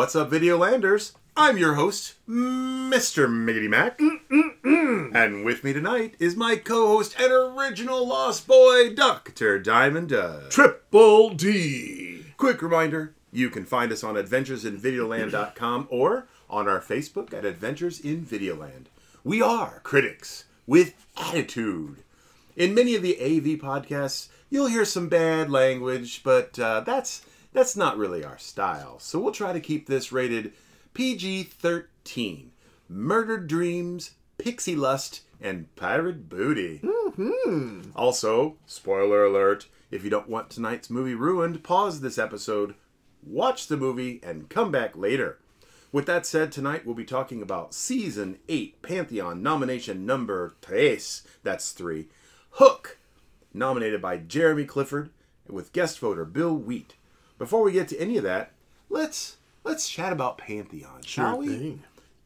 What's up, Videolanders? I'm your host, Mr. Miggity Mac. And with me tonight is my co host and original Lost Boy, Dr. Diamond Dust. Triple D. Quick reminder you can find us on adventuresinvideoland.com or on our Facebook at Adventures in Videoland. We are critics with attitude. In many of the AV podcasts, you'll hear some bad language, but uh, that's that's not really our style. So we'll try to keep this rated PG-13. Murdered dreams, pixie lust, and pirate booty. Mm-hmm. Also, spoiler alert: if you don't want tonight's movie ruined, pause this episode, watch the movie, and come back later. With that said, tonight we'll be talking about Season 8 Pantheon nomination number tres. That's three. Hook, nominated by Jeremy Clifford, with guest voter Bill Wheat. Before we get to any of that, let's let's chat about Pantheon, shall we? thing.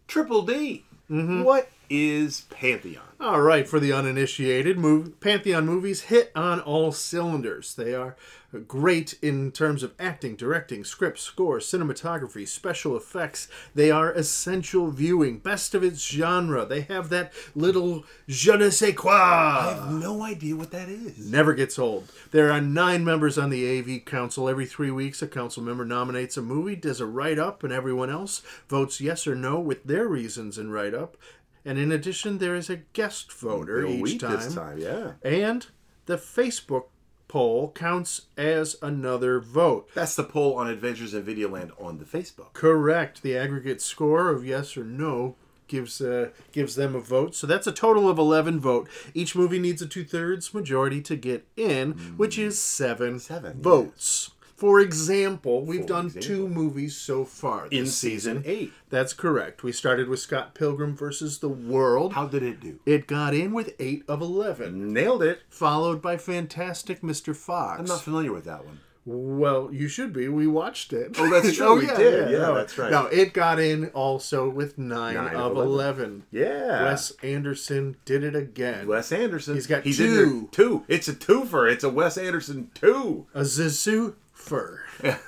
Triple D. Mm-hmm. What is Pantheon? All right, for the uninitiated, move, Pantheon movies hit on all cylinders. They are great in terms of acting, directing, script, score, cinematography, special effects. They are essential viewing, best of its genre. They have that little je ne sais quoi. I have no idea what that is. Never gets old. There are nine members on the AV Council. Every three weeks, a council member nominates a movie, does a write up, and everyone else votes yes or no with their reasons and write up. And in addition, there is a guest voter each time. this time, yeah. And the Facebook poll counts as another vote. That's the poll on Adventures in Videoland on the Facebook. Correct. The aggregate score of yes or no gives uh, gives them a vote. So that's a total of eleven vote. Each movie needs a two thirds majority to get in, which is seven, Seven, votes. For example, we've For done example. two movies so far In this season eight. That's correct. We started with Scott Pilgrim versus the World. How did it do? It got in with eight of eleven, Nailed it. followed by Fantastic Mr. Fox. I'm not familiar with that one. Well, you should be. We watched it. Oh, that's true. We oh, did. Yeah, no. that's right. No, it got in also with nine, Nine of of 11. Yeah. Wes Anderson did it again. Wes Anderson. He's got He's two. Two. It's a twofer. It's a Wes Anderson two. A Zissou fur.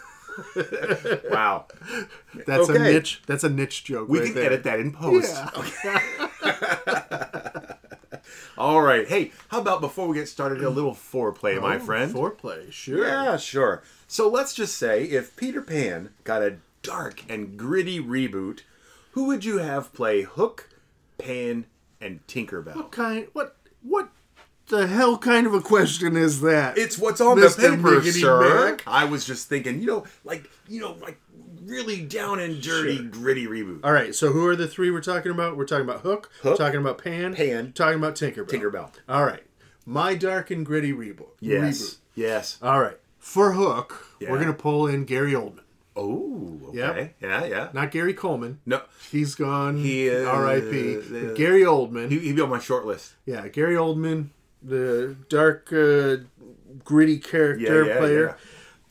Wow. That's a niche. That's a niche joke. We right can there. edit that in post. Yeah. All right. Hey, how about before we get started, a little foreplay, my Oh, friend? Foreplay. Sure. Yeah, sure. So let's just say if Peter Pan got a dark and gritty reboot, who would you have play Hook, Pan, and Tinkerbell? What kind? What? What the hell kind of a question is that? It's what's on Mr. the paper, Miggity sir. Mac. I was just thinking, you know, like you know, like really down and dirty, Sure. gritty reboot. All right. So who are the three we're talking about? We're talking about Hook. Hook, Talking about Pan. Pan, Talking about Tinkerbell. Tinkerbell. All right. My dark and gritty reboot. Yes, Reboot. yes. All right. For Hook, Yeah. we're gonna pull in Gary Oldman, Oh, okay. Yep. Yeah, yeah. not Gary Coleman. No, He's gone. He is- R.I.P. uh, Gary Oldman. he, he'd be on my short list. yeah, Gary Oldman, the dark, uh, gritty character Yeah, yeah, player. yeah.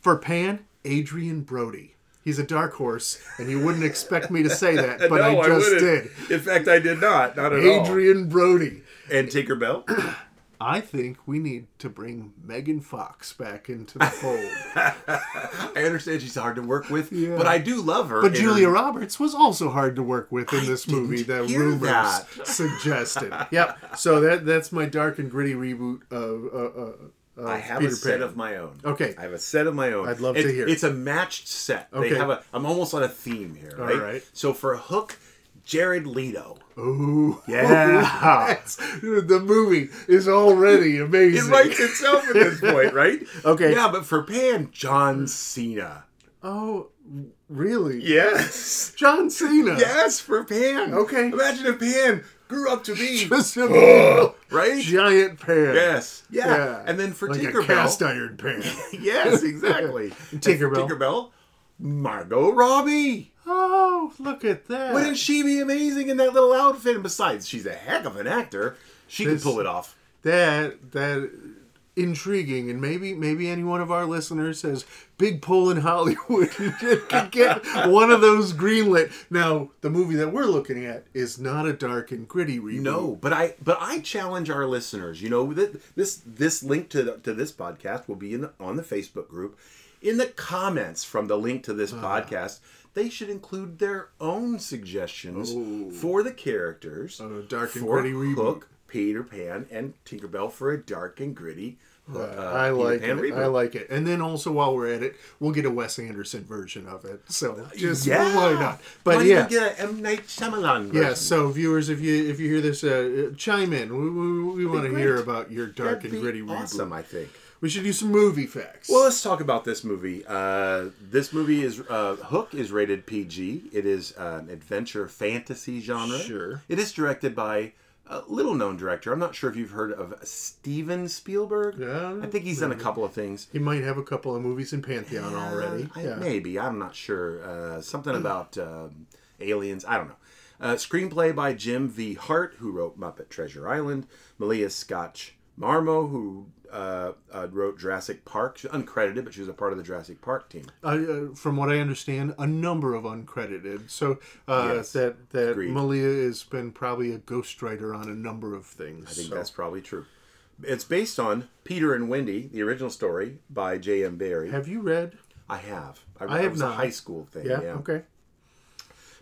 For Pan, Adrien Brody. He's a dark horse, and you wouldn't expect me to say that, but I just did. In fact, I did not. Not at all. Adrien Brody. and Tinkerbell. I think we need to bring Megan Fox back into the fold. I understand she's hard to work with, Yeah. but I do love her. But Julia her- Roberts was also hard to work with in this movie. that rumors that. suggested. Yep. So that that's my dark and gritty reboot of. Uh, uh, of I have Peter a set Pan. of my own. Okay. I have a set of my own. I'd love to hear. It's a matched set. They have a I'm almost on a theme here, All right? right. So for a Hook, Jared Leto. Ooh. Yeah. The movie is already amazing. It writes itself at this point, right? Okay. Yeah, but for Pan, John Cena. Oh, really? Yes. John Cena. Yes, for Pan. Okay. Imagine if Pan grew up to be Just a right. giant pan. Yes. Yeah. And then for like Tinkerbell. a cast iron pan. Yes, exactly. Tinkerbell. Tinkerbell. Margot Robbie. oh, look at that. Wouldn't she be amazing in that little outfit? And besides, she's a heck of an actor. She This- can pull it off. that that intriguing, and maybe maybe any one of our listeners has big pull in Hollywood could get one of those greenlit. Now, the movie that we're looking at is not a dark and gritty reboot. No, but I but I challenge our listeners. You know, th- this this link to the, to this podcast will be in the, on the Facebook group. In the comments from the link to this Ah. podcast, they should include their own suggestions for the characters. On a dark and gritty reboot. Hook, Peter Pan, and Tinkerbell for a dark and gritty. Uh, I like Pan it. reboot. I like it. And then also while we're at it, we'll get a Wes Anderson version of it. So just yeah, why not? But Might yeah, get an M Night Shyamalan. yeah. So viewers, if you if you hear this, uh, chime in. We, we, we want to hear about your dark That'd and gritty awesome. reboot. I think. We should do some movie facts. Well, let's talk about this movie. Uh, this movie is uh, Hook is rated PG. It is uh, an adventure fantasy genre. Sure. It is directed by a little known director. I'm not sure if you've heard of Steven Spielberg. Yeah, I think he's done a couple of things. he might have a couple of movies in Pantheon already. I- yeah. Maybe I'm not sure. Uh, something about um, aliens. I don't know. Uh, screenplay by Jim V. Hart, who wrote Muppet Treasure Island. Malia Scotch Marmo, who uh, uh, wrote Jurassic Park. She's uncredited, but she was a part of the Jurassic Park team. Uh, uh, from what I understand, a number of uncredited. So uh, Yes. that that Agreed. Malia has been probably a ghostwriter on a number of things. I think so. that's probably true. It's based on Peter and Wendy, the original story by J.M. Barrie. Have you read? I have. I, I it have was not. a high school thing. Yeah. Yeah. Okay.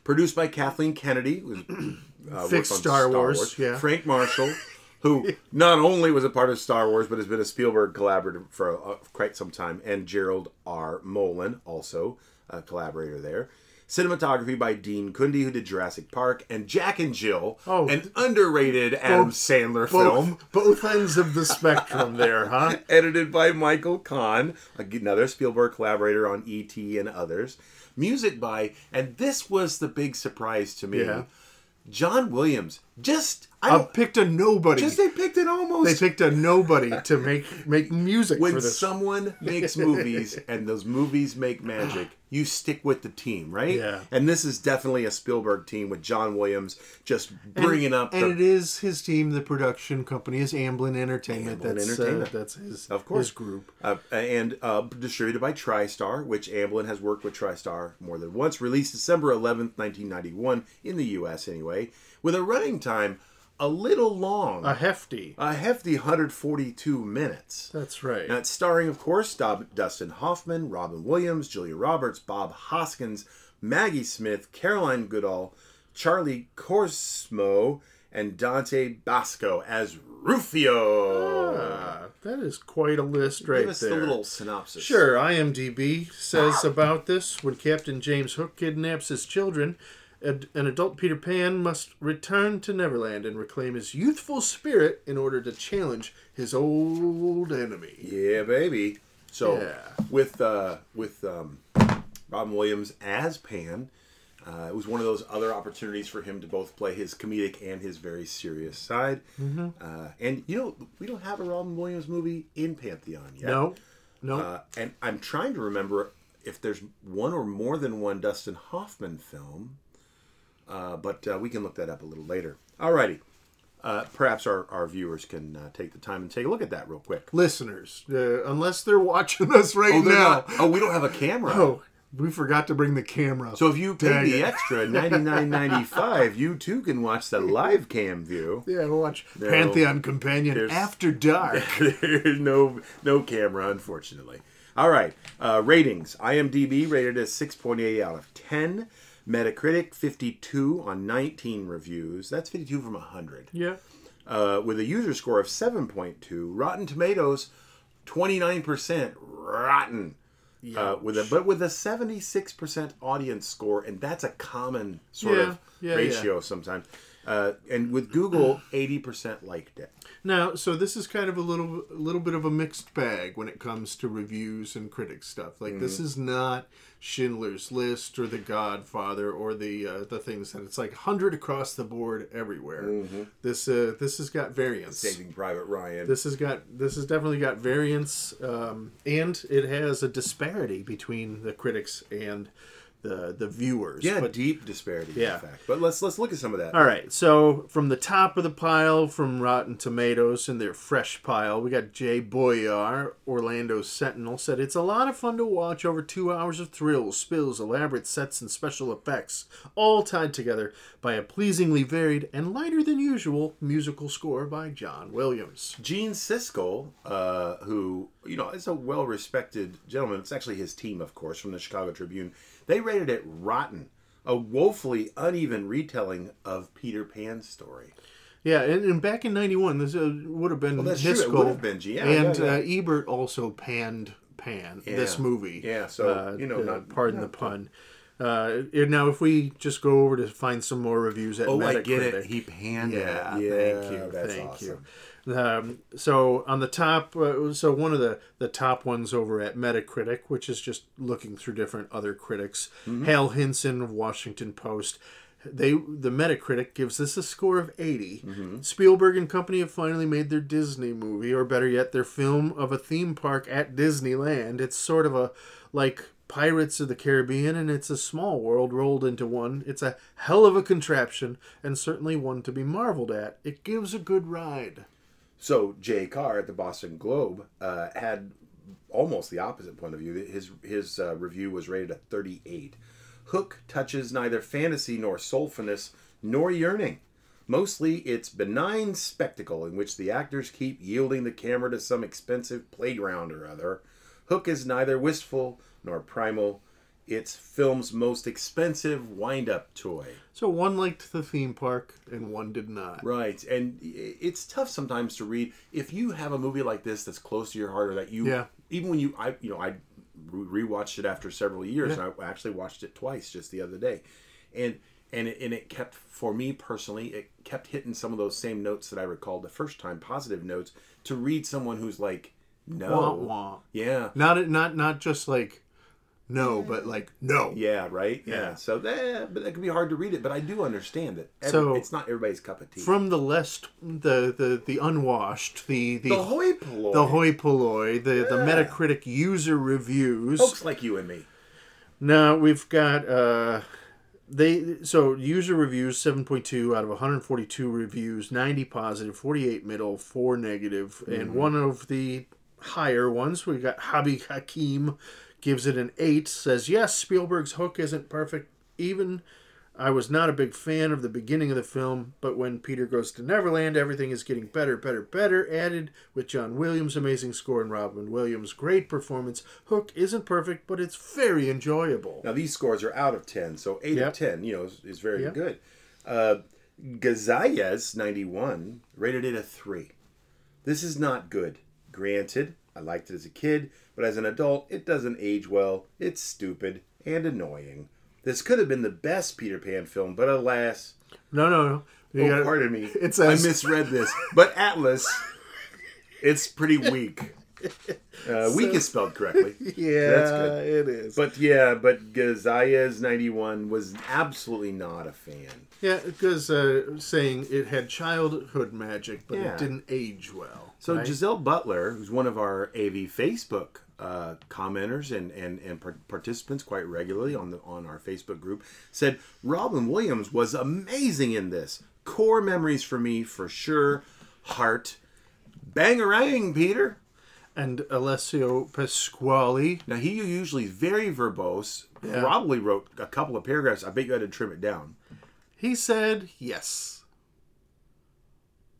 Produced by Kathleen Kennedy, who uh, worked Fixed on Star Wars, yeah. Frank Marshall, who not only was a part of Star Wars, but has been a Spielberg collaborator for uh, quite some time, and Gerald R. Molen, also a collaborator there. Cinematography by Dean Cundey, who did Jurassic Park, and Jack and Jill, Oh. an underrated Adam Sandler Both, film. both ends of the spectrum there, huh? edited by Michael Kahn, another Spielberg collaborator on E.T. and others. Music by, and this was the big surprise to me, Yeah. John Williams. Just, I uh, don't, picked a nobody. just they picked it almost they picked a nobody to make make music when someone makes movies and those movies make magic, you stick with the team, right? Yeah. And this is definitely a Spielberg team with John Williams just bringing up and the it is his team. The production company is Amblin Entertainment. Amblin that's Entertainment. Uh, that's his Of course. his group. Uh, and uh, distributed by TriStar, which Amblin has worked with TriStar more than once. Released December 11th, 1991, in the U.S. anyway, with a running time a little long, A hefty. a hefty 142 minutes. That's right. Now, it's starring, of course, Dob- Dustin Hoffman, Robin Williams, Julia Roberts, Bob Hoskins, Maggie Smith, Caroline Goodall, Charlie Korsmo, and Dante Basco as Rufio. Ah, that is quite a list right Give us there. the little synopsis. Sure, IMDb says about this when Captain James Hook kidnaps his children, ad- an adult Peter Pan must return to Neverland and reclaim his youthful spirit in order to challenge his old enemy. Yeah, baby. So Yeah. with uh, with um, Robin Williams as Pan, uh, it was one of those other opportunities for him to both play his comedic and his very serious side. Mm-hmm. Uh, and you know, we don't have a Robin Williams movie in Pantheon yet. No, no. Uh, and I'm trying to remember if there's one or more than one Dustin Hoffman film. Uh, but uh, we can look that up a little later. Alrighty. Uh, perhaps our, our viewers can uh, take the time and take a look at that real quick. Listeners, uh, unless they're watching us right Oh, they're now. not- oh, we don't have a camera. Oh, we forgot to bring the camera. So if you pay Dang the it. extra ninety nine ninety five, you too can watch the live cam view. yeah, we'll watch No. Pantheon Companion There's- After Dark. There's no no camera, unfortunately. All right, uh, ratings. IMDb rated as six point eight out of ten. Metacritic fifty two on nineteen reviews. That's fifty two from hundred. yeah. Uh, with a user score of seven point two. Rotten Tomatoes, twenty nine percent rotten. Uh, with a but with a seventy six percent audience score, and that's a common sort Yeah, of yeah, ratio sometimes. Uh, and with Google, eighty percent liked it. Now, so this is kind of a little, little bit of a mixed bag when it comes to reviews and critic stuff. Like this Mm-hmm. is not Schindler's List or The Godfather or the uh, the things that it's like hundred across the board everywhere. This uh, this has got variance. Mm-hmm. Saving Private Ryan. This has got this has definitely got variance, um, and it has a disparity between the critics and the the viewers. Yeah, But- deep disparity. Yeah. In fact, but let's let's look at some of that. all right, so from the top of the pile, from Rotten Tomatoes in their fresh pile, we got Jay Boyar, Orlando Sentinel, said it's a lot of fun to watch over two hours of thrills, spills, elaborate sets, and special effects, all tied together by a pleasingly varied and lighter than usual musical score by John Williams. Gene Siskel, uh, who you know is a well-respected gentleman. It's actually his team, of course, from the Chicago Tribune. They rated it rotten, a woefully uneven retelling of Peter Pan's story. Yeah, and, and back in '91, this uh, would have been that's true, it would have been, yeah, and yeah, yeah. Uh, Ebert also panned Pan this movie. Yeah, so, uh, you know, uh, not- pardon not the pun. Uh, now, if we just go over to find some more reviews at Oh, Metacritic, I get it. He panned yeah, it. Yeah, thank you, That's thank awesome. you. Um, so on the top, uh, so one of the the top ones over at Metacritic, which is just looking through different other critics. Mm-hmm. Hal Hinson of Washington Post. They the Metacritic gives this a score of 80. Mm-hmm. Spielberg and company have finally made their Disney movie, or better yet, their film of a theme park at Disneyland. It's sort of a like Pirates of the Caribbean, and it's a small world rolled into one. It's a hell of a contraption, and certainly one to be marveled at. It gives a good ride. So Jay Carr at the Boston Globe uh, had almost the opposite point of view. His his uh, review was rated at 38. Hook touches neither fantasy nor soulfulness nor yearning. Mostly, it's benign spectacle in which the actors keep yielding the camera to some expensive playground or other. Hook is neither wistful nor primal. It's film's most expensive wind-up toy. So one liked the theme park, and one did not. Right, and it's tough sometimes to read if you have a movie like this that's close to your heart, or that you, Yeah. even when you, I, you know, I re- rewatched it after several years, Yeah. and I actually watched it twice just the other day, and and it, and it kept for me personally, it kept hitting some of those same notes that I recalled the first time, positive notes, to read someone who's like, no, Wah, wah. yeah, Not not not just like no, but like no. yeah, right, yeah. Yeah. So that, but that can be hard to read it, but I do understand it. Every, So- it's not everybody's cup of tea. From the less the the the unwashed, the the the hoi polloi, the hoi polloi, the the Yeah. Metacritic user reviews. folks like you and me. Now we've got uh they so user reviews 7.2 out of 142 reviews 90 positive 48 middle 4 negative and one of the higher ones We've got Hobby Hakim gives it an 8 says yes Spielberg's hook isn't perfect even I was not a big fan of the beginning of the film, but when Peter goes to Neverland, everything is getting better, better, better. Added with John Williams' amazing score and Robin Williams' great performance, Hook isn't perfect, but it's very enjoyable. Now these scores are out of ten, so eight Yep. of ten, you know, is, is very Yep. good. Uh, Gazayas ninety one rated it a three. This is not good. Granted, I liked it as a kid, but as an adult, it doesn't age well. It's stupid and annoying. This could have been the best Peter Pan film, but alas, No, no, no. You oh, gotta- pardon me, It says- I misread this. But Atlas, it's pretty weak. Uh, weak is spelled correctly. Yeah, That's good. it is. But yeah, but Gazayas ninety one was absolutely not a fan. yeah, because uh, saying it had childhood magic, but Yeah. it didn't age well. So right? Giselle Butler, who's one of our AV Facebook uh, commenters and and and par- participants quite regularly on the on our Facebook group, said Robin Williams was amazing in this. Core memories for me for sure. Heart, bangarang, Peter. And Alessio Pasquale. Now he usually very verbose. Yeah. Probably wrote a couple of paragraphs. I bet you had to trim it down. He said yes.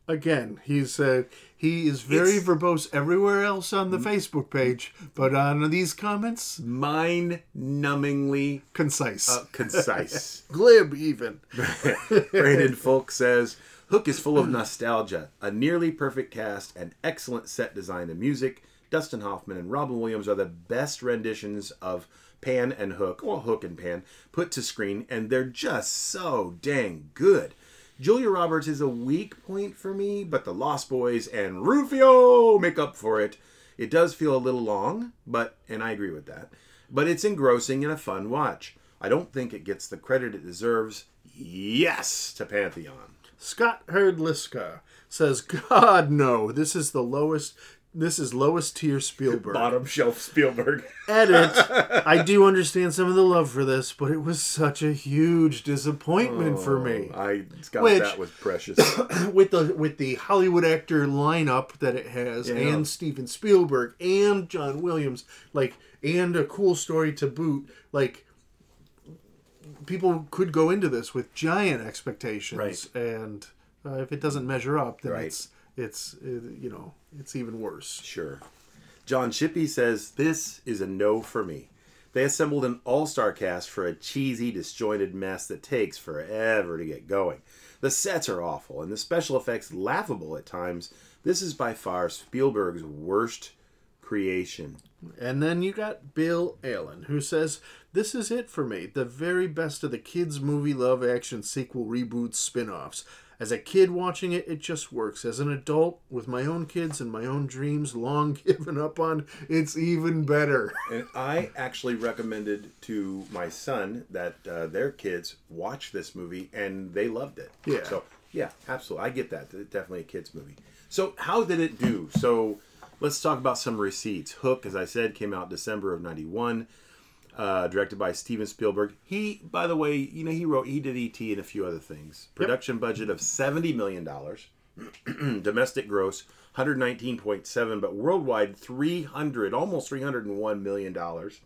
Again, he said he is very It's- verbose everywhere else on the Facebook page, but on these comments, Mind-numbingly concise, uh, concise. glib even. Brandon Folk says Hook is full of nostalgia, a nearly perfect cast, and excellent set design and music. Dustin Hoffman and Robin Williams are the best renditions of Pan and Hook, or Hook and Pan, put to screen, and they're just so dang good. Julia Roberts is a weak point for me, but the Lost Boys and Rufio make up for it. It does feel a little long, but and I agree with that. But it's engrossing and a fun watch. I don't think it gets the credit it deserves. Yes to Pantheon. Scott Herdliska says, God, no, this is the lowest this is lowest tier Spielberg. Bottom shelf Spielberg. Edit. I do understand some of the love for this, but it was such a huge disappointment for me. Oh, I Scott, Which- that was precious. with the with the Hollywood actor lineup that it has, Yeah. and Steven Spielberg and John Williams, like, and a cool story to boot, like. People could go into this with giant expectations, Right. and uh, if it doesn't measure up, then Right. it's it's you know it's even worse. Sure. John Shippey says, This is a no for me. They assembled an all star cast for a cheesy, disjointed mess that takes forever to get going. The sets are awful, and the special effects laughable at times. This is by far Spielberg's worst creation. And then you got Bill Allen, who says, This is it for me. The very best of the kids' movie love action sequel reboots spin offs. As a kid watching it, it just works. As an adult, with my own kids and my own dreams long given up on, it's even better. And I actually recommended to my son that uh, their kids watch this movie, and they loved it. Yeah. So yeah, absolutely, I get that. It's definitely a kids movie. So how did it do? So let's talk about some receipts. Hook, as I said, came out December of '91. Uh, directed by Steven Spielberg. He, by the way, you know, he wrote, he did E.T. and a few other things. Production budget of seventy million dollars. domestic gross 119.7 but worldwide 300 almost 301 million dollars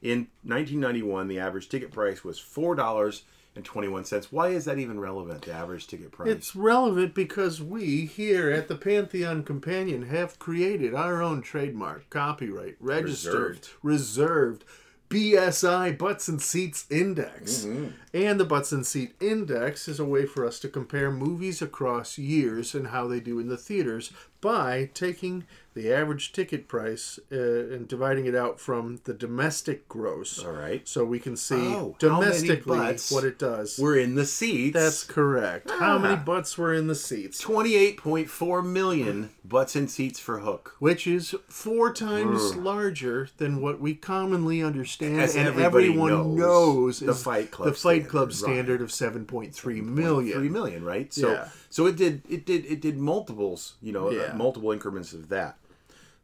in 1991 the average ticket price was four dollars and 21 cents. Why is that even relevant the average ticket price? It's relevant because we here at the Pantheon Companion have created our own trademark, copyright, registered, reserved, BSI Butts and Seats Index. Mm-hmm. And the Butts and Seat Index is a way for us to compare movies across years and how they do in the theaters by taking the average ticket price uh, and dividing it out from the domestic gross. all right So we can see Oh, domestically butts what it does. we're in the seats That's correct. How many Ah. butts were in the seats? 28.4 million butts and seats for hook Which is four times larger than what we commonly understand As and everyone knows, knows, the Fight Club the Fight Club standard, standard of seven point three million. Three million, right? So, Yeah. So it did, it did, it did multiples, you know, uh, multiple increments of that.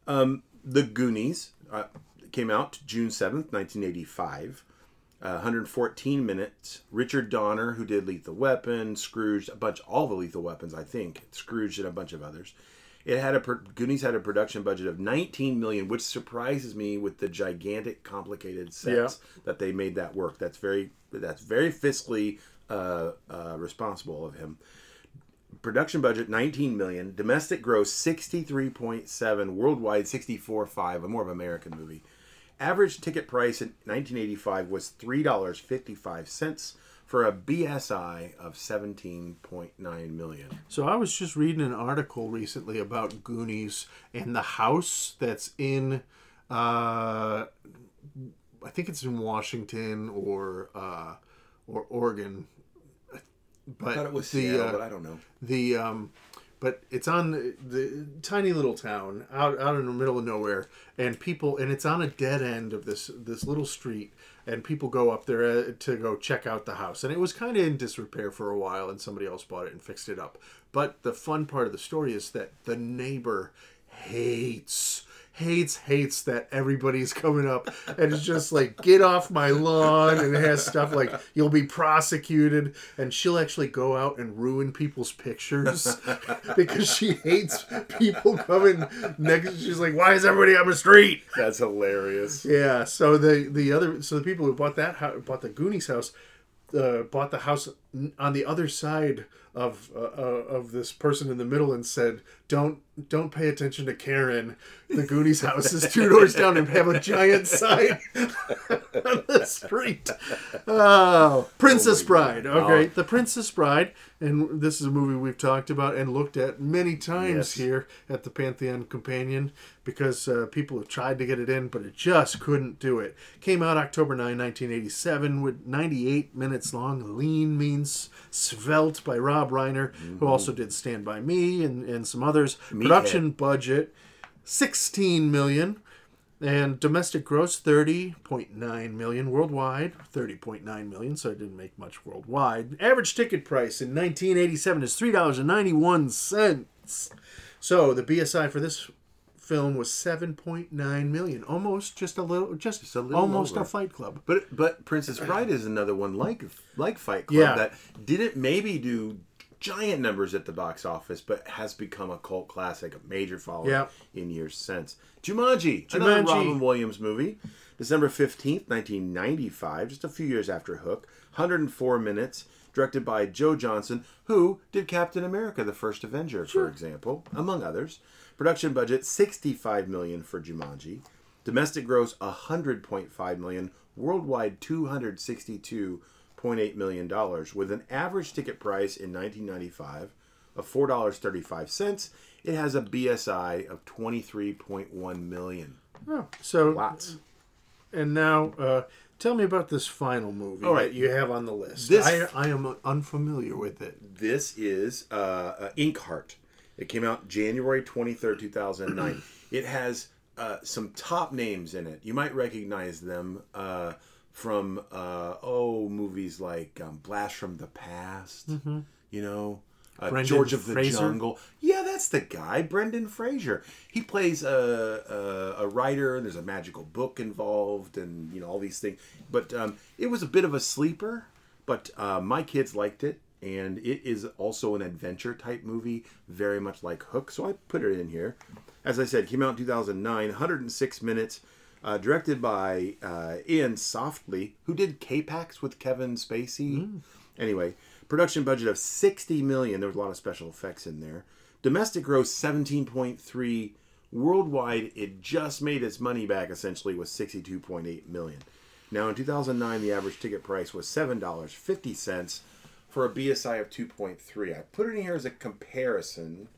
Um, the Goonies uh, came out June seventh, nineteen eighty-five. Uh, 114 minutes. Richard Donner, who did Lethal Weapon, Scrooge, a bunch, all the Lethal Weapons, I think, Scrooge and a bunch of others. It had a Goonies had a production budget of 19 million, which surprises me with the gigantic, complicated sets that they made that work. That's very that's very fiscally uh, uh, responsible of him. Production budget 19 million, domestic gross 63.7, worldwide 64.5, a more of American movie. Average ticket price in 1985 was $3.55 for a BSI of 17.9 million. So I was just reading an article recently about Goonies and the house that's in, uh, I think it's in Washington or uh, or Oregon. But I thought it was the Seattle, uh, but I don't know. the um but it's on the, the tiny little town out out in the middle of nowhere and people and it's on a dead end of this this little street and people go up there uh, to go check out the house and it was kind of in disrepair for a while and somebody else bought it and fixed it up but the fun part of the story is that the neighbor hates hates hates that everybody's coming up and it's just like get off my lawn and it has stuff like you'll be prosecuted and she'll actually go out and ruin people's pictures because she hates people coming next she's like why is everybody on the street That's hilarious. yeah so the the other so the people who bought that house bought the goonies house uh, bought the house on the other side of uh, uh, of this person in the middle and said, "Don't don't pay attention to Karen. The Goonies house is two doors down and have a giant sign on the street." Oh, Princess Bride. Okay, The Princess Bride, and this is a movie we've talked about and looked at many times Yes. here at the Pantheon Companion because uh, people have tried to get it in, but it just couldn't do it. Came out October 9, 1987, with 98 minutes long. Lean means svelte by Rob Reiner, who also did Stand By Me and, and some others. Production budget 16 million. And domestic gross 30.9 million worldwide, 30.9 million, so it didn't make much worldwide. Average ticket price in 1987 is $3.91. So the BSI for this film was 7.9 million, almost just a little, just, a little almost over. a Fight Club. But but Princess Bride is another one like like Fight Club Yeah. that didn't maybe do giant numbers at the box office, but has become a cult classic, a major following Yeah. in years since. Jumanji, another Jumanji. Robin Williams movie, December fifteenth, nineteen ninety five, just a few years after Hook, hundred and four minutes. Directed by Joe Johnson, who did Captain America: The First Avenger, for example, among others. Production budget sixty-five million for Jumanji. Domestic gross 100.5 million, worldwide 262.8 million dollars with an average ticket price in 1995 of $4.35. It has a BSI of 23.1 million. Oh, so, Lots. and now, uh, tell me about this final movie All right. you have on the list. This- I, I am unfamiliar with it. This is uh, uh, Inkheart. It came out January 23rd, 2009. it has uh, some top names in it. You might recognize them uh, from, uh, oh, movies like um, Blast from the Past, you know, uh, George of the Fraser? Jungle. Yeah, that's the guy, Brendan Fraser. He plays a, a, a writer, and there's a magical book involved, and, you know, all these things. But um, it was a bit of a sleeper, but uh, my kids liked it and it is also an adventure type movie, very much like Hook. So I put it in here. As I said, came out in 2009, 106 minutes, uh, directed by uh, Iain Softley, who did K-Pax with Kevin Spacey. Anyway, production budget of 60 million. There was a lot of special effects in there. Domestic gross 17.3. Worldwide, it just made its money back. Essentially, was 62.8 million. Now, in 2009, the average ticket price was $7.50 for a BSI of 2.3. I put it in here as a comparison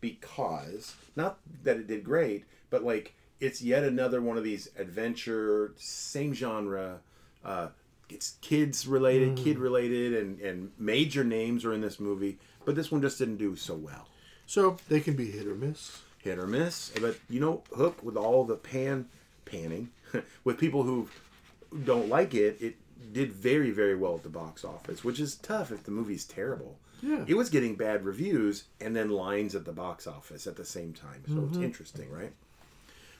because, not that it did great, but like it's yet another one of these adventure, same genre. Uh, it's kids related, kid related, and, and major names are in this movie, but this one just didn't do so well So they can be hit or miss. hit or miss. But you know, Hook with all the pan panning with people who don't like it, it did very very well at the box office, which is tough if the movie's terrible. Yeah. It was getting bad reviews and then lines at the box office at the same time. So Mm-hmm. it's interesting, right?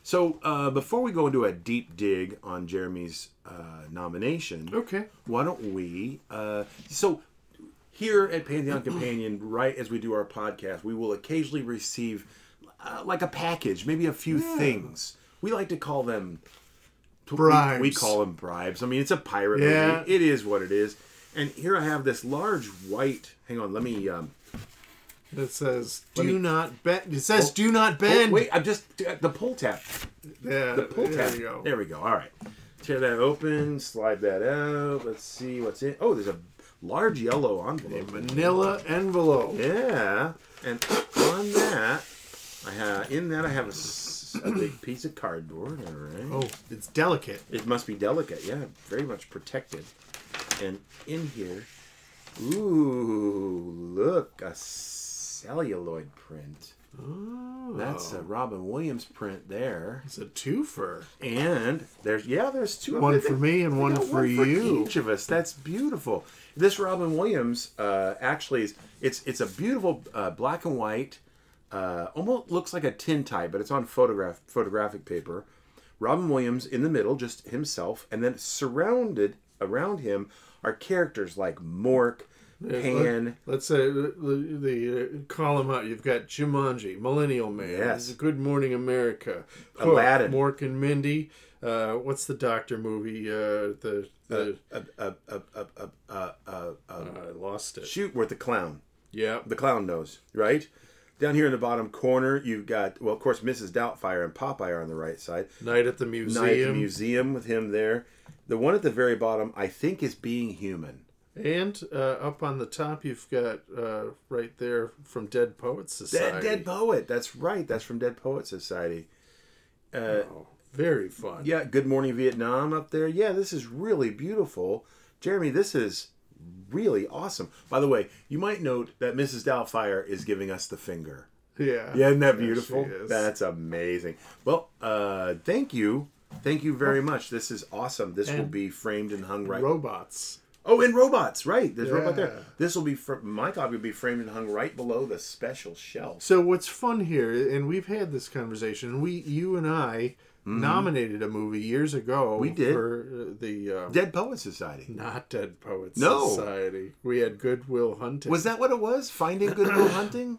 So uh, before we go into a deep dig on Jeremy's uh, nomination, Okay. why don't we? Uh, so here at Pantheon Companion, right as we do our podcast, we will occasionally receive uh, like a package, maybe a few things. We like to call them bribes. we-. We, call them bribes. I mean, it's a pirate Yeah. movie. It is what it is. And here I have this large white. Hang on, let me. Um, It says, "Do me- not bend." It says, Oh, "Do not oh, bend." wait, I'm just uh, the pull tab. yeah, The pull there tab. you go. There we go. All right. Tear that open. Slide that out. Let's see what's in. Oh, there's a large yellow envelope. A manila envelope. Yeah, and on that, I have in that I have a big piece of cardboard. All right. Oh, it's delicate. It must be delicate. Yeah, very much protected. And in here, ooh, look, a celluloid print. Oh, That's a Robin Williams print there. it's a twofer. And there's yeah, there's two. One them. for me and one for you. each of us. That's beautiful. This Robin Williams uh, actually is it's it's a beautiful uh, black and white. Uh, almost looks like a tin tintype, but it's on photograph photographic paper. Robin Williams in the middle, just himself, and then surrounded around him are characters like Mork, Pan. Let's say the, the, uh, call them out. You've got Jumanji, Millennial Man, Yes. Good Morning America, Hook, Aladdin. Mork and Mindy. Uh, what's the Doctor movie? Uh, the the Uh, uh, uh, uh, uh, uh, uh, uh, I lost it. shoot, with the clown. Yeah, the clown knows, right? Down here in the bottom corner, you've got, well, of course, Mrs. Doubtfire and Popeye are on the right side. Night at the Museum. Night at the museum with him there. The one at the very bottom, I think, is Being Human. And uh, up on the top, you've got uh, right there from Dead Poets Society. Dead, Dead Poet. That's right. That's from Dead Poet Society. Uh, Oh, very fun. yeah, Good Morning Vietnam up there. Yeah, this is really beautiful. Jeremy, this is really awesome. By the way, you might note that Mrs. Doubtfire is giving us the finger. Yeah. Yeah, isn't that beautiful? she is. That's amazing. Well, uh, thank you. Thank you very much. This is awesome. This will be framed and hung right. Robots. Oh, and robots, right? There's robot there. This will be fr- my copy will be framed and hung right below the special shelf. So what's fun here, and we've had this conversation. We, you and I, nominated a movie years ago. Mm-hmm. We did. for uh, the uh, Dead Poets Society. not Dead Poets No. Society. We had Goodwill Hunting. Was that what it was? Finding Goodwill Hunting?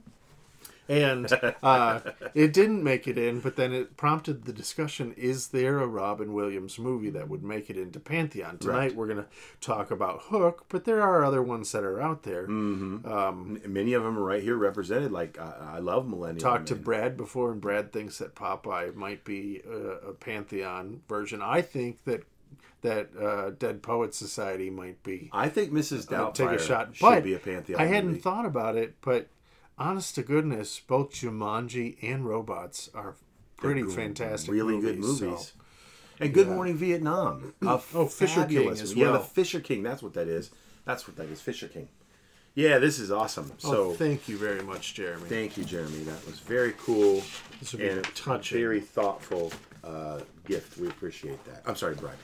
And uh, it didn't make it in, but then it prompted the discussion: Is there a Robin Williams movie that would make it into Pantheon? Tonight Right. we're going to talk about Hook, but there are other ones that are out there. Mm. Um, Many of them are right here represented. Like I, I love Millennium. talked to Brad before, and Brad thinks that Popeye might be a, a Pantheon version. I think that that uh, Dead Poets Society might be. I think Mrs. Doubtfire take a shot, should but be a pantheon. I hadn't movie. thought about it, but honest to goodness, both Jumanji and Robots are pretty They're fantastic, really good movies, movies. so- And Good Morning Vietnam. A Oh, Fisher King as Yeah, the. Fisher King. That's what that is. That's what that is. Fisher King. Yeah, this is awesome. So oh, thank you very much, Jeremy. thank you, Jeremy. That was very cool This would be and touching. very thoughtful uh, gift. We appreciate that. I'm sorry, Brian.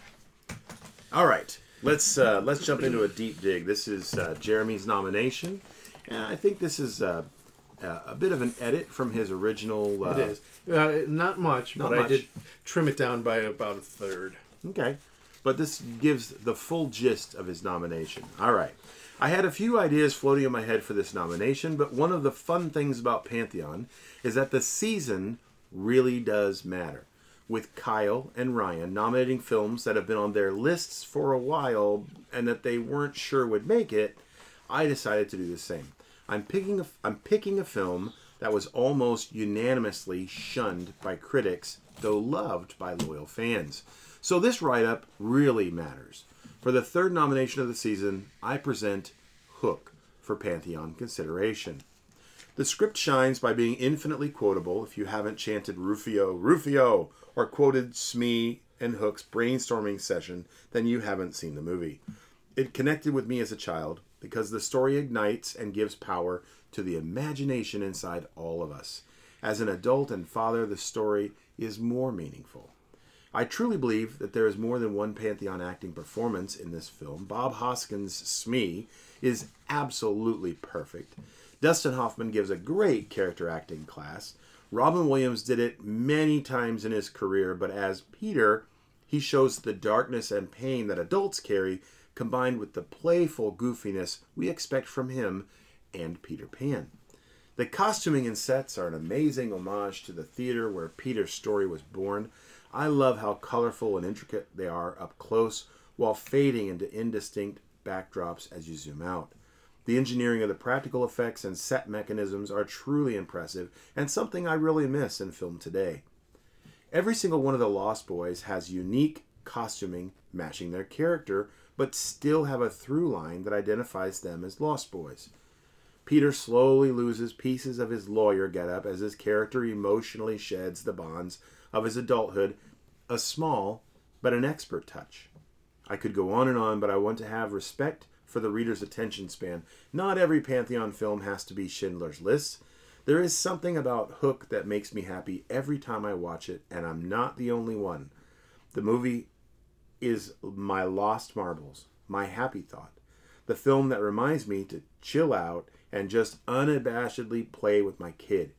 All right, let's uh, let's jump into a deep dig. This is uh, Jeremy's nomination, and I think this is uh, a bit of an edit from his original. Uh, It is uh, not much, Not but I did trim it down by about a third. Okay. But this gives the full gist of his nomination. All right. I had a few ideas floating in my head for this nomination, but one of the fun things about Pantheon is that the season really does matter. With Kyle and Ryan nominating films that have been on their lists for a while and that they weren't sure would make it, I decided to do the same. I'm picking a, I'm picking a film that was almost unanimously shunned by critics, though loved by loyal fans. So this write-up really matters. For the third nomination of the season, I present Hook for Pantheon consideration. The script shines by being infinitely quotable. If you haven't chanted Rufio, Rufio, or quoted Smee and Hook's brainstorming session, then you haven't seen the movie. It connected with me as a child because the story ignites and gives power to the imagination inside all of us. As an adult and father, the story is more meaningful. I truly believe that there is more than one Pantheon acting performance in this film. Bob Hoskins' Smee is absolutely perfect. Dustin Hoffman gives a great character acting class. Robin Williams did it many times in his career, but as Peter, he shows the darkness and pain that adults carry, combined with the playful goofiness we expect from him and Peter Pan. The costuming and sets are an amazing homage to the theater where Peter's story was born. I love how colorful and intricate they are up close while fading into indistinct backdrops as you zoom out. The engineering of the practical effects and set mechanisms are truly impressive and something I really miss in film today. Every single one of the Lost Boys has unique costuming matching their character, but still have a through line that identifies them as Lost Boys. Peter slowly loses pieces of his lawyer getup as his character emotionally sheds the bonds of his adulthood, a small but an expert touch. I could go on and on, but I want to have respect for the reader's attention span. Not every Pantheon film has to be Schindler's List. There is something about Hook that makes me happy every time I watch it, and I'm not the only one. The movie is my lost marbles, my happy thought. The film that reminds me to chill out and just unabashedly play with my kid.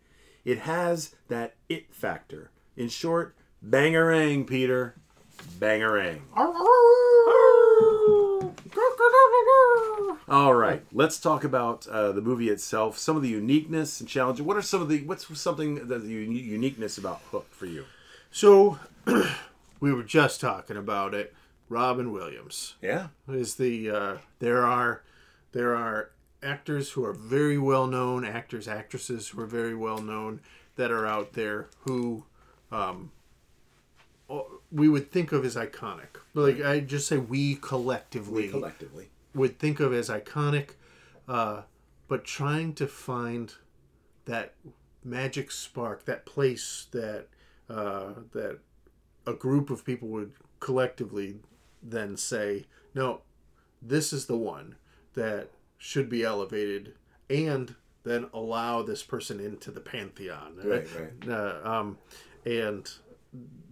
It has that it factor. In short, bangarang, Peter. Bangarang. All right, let's talk about uh, the movie itself. Some of the uniqueness and challenges. What are some of the what's something that the uniqueness about Hook for you? So, we were just talking about it. Robin Williams Yeah, is the uh, there are there are actors who are very well known, actors actresses who are very well known that are out there who um, we would think of as iconic. Like I just say, we collectively we collectively. would think of as iconic, uh, but trying to find that magic spark, that place that uh, that a group of people would collectively then say, no, this is the one that should be elevated, and then allow this person into the pantheon. Right, right. Uh, um, and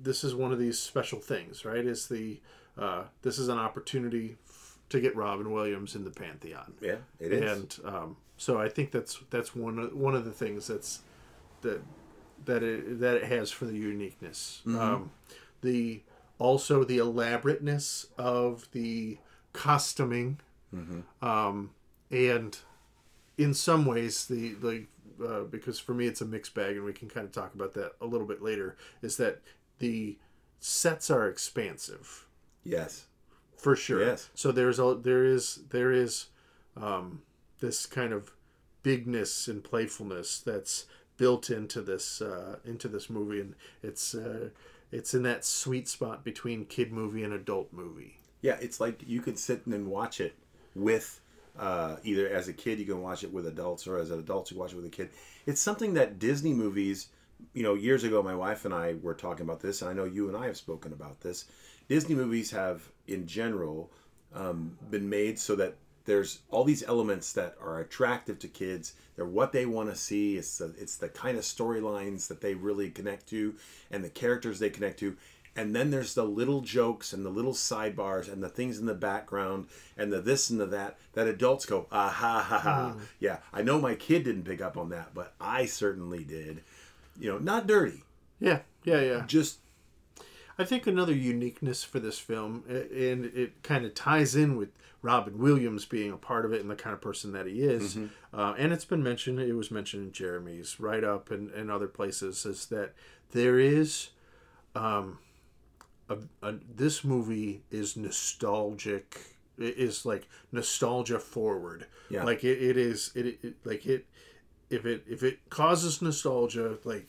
this is one of these special things, right? Is the uh, this is an opportunity f- to get Robin Williams in the pantheon. Yeah, it is. And um, so I think that's that's one of, one of the things that's that that it, that it has for the uniqueness. Um, the also the elaborateness of the costuming, um, and in some ways the the uh, because for me it's a mixed bag, and we can kind of talk about that a little bit later. Is that the sets are expansive yes. for sure. Yes. So there's a there is there is um, this kind of bigness and playfulness that's built into this uh, into this movie, and it's uh, it's in that sweet spot between kid movie and adult movie. Yeah, it's like you could sit and watch it with uh, either as a kid, you can watch it with adults, or as an adult, you watch it with a kid. It's something that Disney movies, you know, years ago, my wife and I were talking about this, and I know you and I have spoken about this. Disney movies have, in general, um, been made so that there's all these elements that are attractive to kids. They're what they want to see. It's the, it's the kind of storylines that they really connect to, and the characters they connect to. And then there's the little jokes and the little sidebars and the things in the background and the this and the that that adults go ah ha ha ha. Yeah, I know my kid didn't pick up on that, but I certainly did. You know, not dirty, Yeah, yeah, yeah. just I think another uniqueness for this film, and it kind of ties in with Robin Williams being a part of it and the kind of person that he is. Uh, and it's been mentioned, it was mentioned in Jeremy's write up and, and other places, is that there is. Um, a, a, this movie is nostalgic. It is like nostalgia forward. Yeah. Like it, it is. It, it like it. If it if it causes nostalgia, like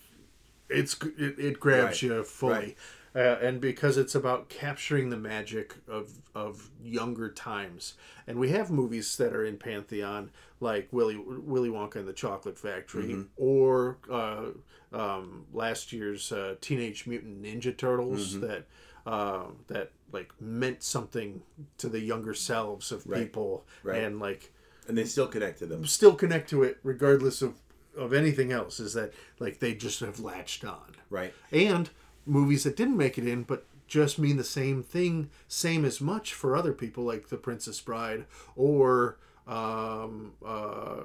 it's it, it grabs Right. you fully. Right. Uh, and because it's about capturing the magic of of younger times, and we have movies that are in pantheon like Willy Willy Wonka and the Chocolate Factory, Mm-hmm. or uh, um, last year's uh, Teenage Mutant Ninja Turtles Mm-hmm. that uh, that like meant something to the younger selves of Right. people, Right. and like and they still connect to them. still connect to it regardless of of anything else. Is that like they just have latched on Right. and movies that didn't make it in but just mean the same thing same as much for other people like the princess bride or um uh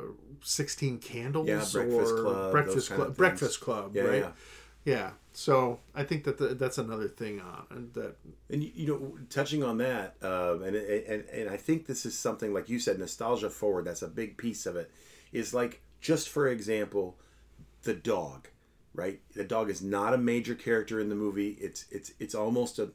16 candles Yeah, Breakfast or Club, breakfast club breakfast club Yeah, right yeah. yeah so i think that the, that's another thing on and that And you- know, touching on that, um, and, and and I think this is something like you said, nostalgia forward. That's a big piece of it. Is like just for example, the dog, right? The dog is not a major character in the movie. It's it's it's almost a,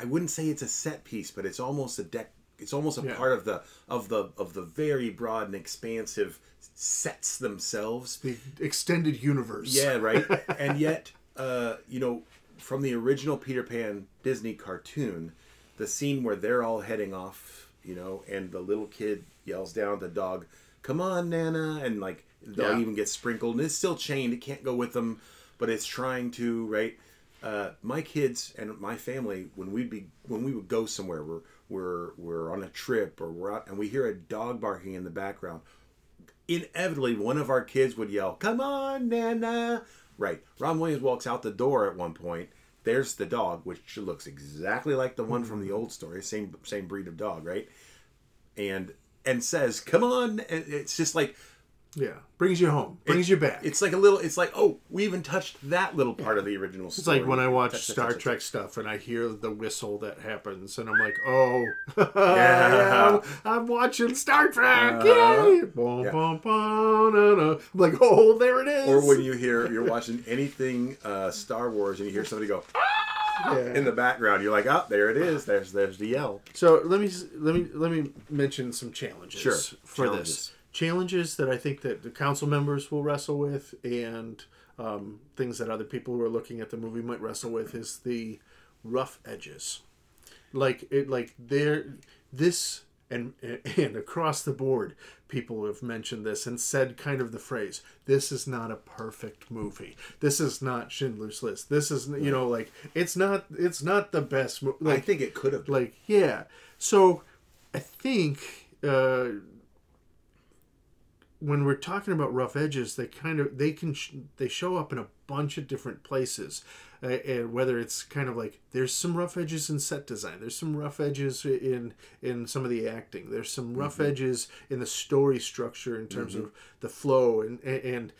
I wouldn't say it's a set piece, but it's almost a deck. It's almost a Yeah. part of the of the of the very broad and expansive sets themselves. the extended universe Yeah, right. and yet, uh, you know, from the original Peter Pan Disney cartoon, the scene where they're all heading off, you know, and the little kid yells down at the dog, "Come on, Nana!" and like the dog Yeah. even get sprinkled, and it's still chained; it can't go with them, but it's trying to, right? Uh, my kids and my family, when we'd be when we would go somewhere, we're we're we're on a trip or we're out, and we hear a dog barking in the background inevitably one of our kids would yell, "Come on, Nana!" Right. Ron Williams walks out the door at one point. There's the dog, which looks exactly like the one from the old story, same same breed of dog, right? And and says, "Come on!" And it's just like yeah brings you home brings you back it's like a little. It's like, oh, we even touched that little part of the original story. It's like when I watch Touch, Star touch, touch. Trek stuff and I hear the whistle that happens, and I'm like, "Oh, Yeah. yeah, I'm watching Star Trek!" Uh-huh. Yay! Bum, Yeah. bum, bum, na, na. I'm like, "Oh, there it is!" Or when you hear you're watching anything uh, Star Wars and you hear somebody go Yeah. in the background, you're like, oh, there it is. There's there's the yell. So let me let me let me mention some challenges Sure. for Challenges. this. Challenges that I think that the council members will wrestle with, and um, things that other people who are looking at the movie might wrestle with is the rough edges. Like it, like there, this and and across the board, people have mentioned this and said kind of the phrase, "This is not a perfect movie. This is not Schindler's List. This is you know like it's not it's not the best movie." I think it could have been. like yeah so i think uh when we're talking about rough edges they kind of they can sh- they show up in a bunch of different places uh, and whether it's kind of like there's some rough edges in set design, there's some rough edges in in some of the acting, there's some rough Mm-hmm. edges in the story structure in terms of the flow and and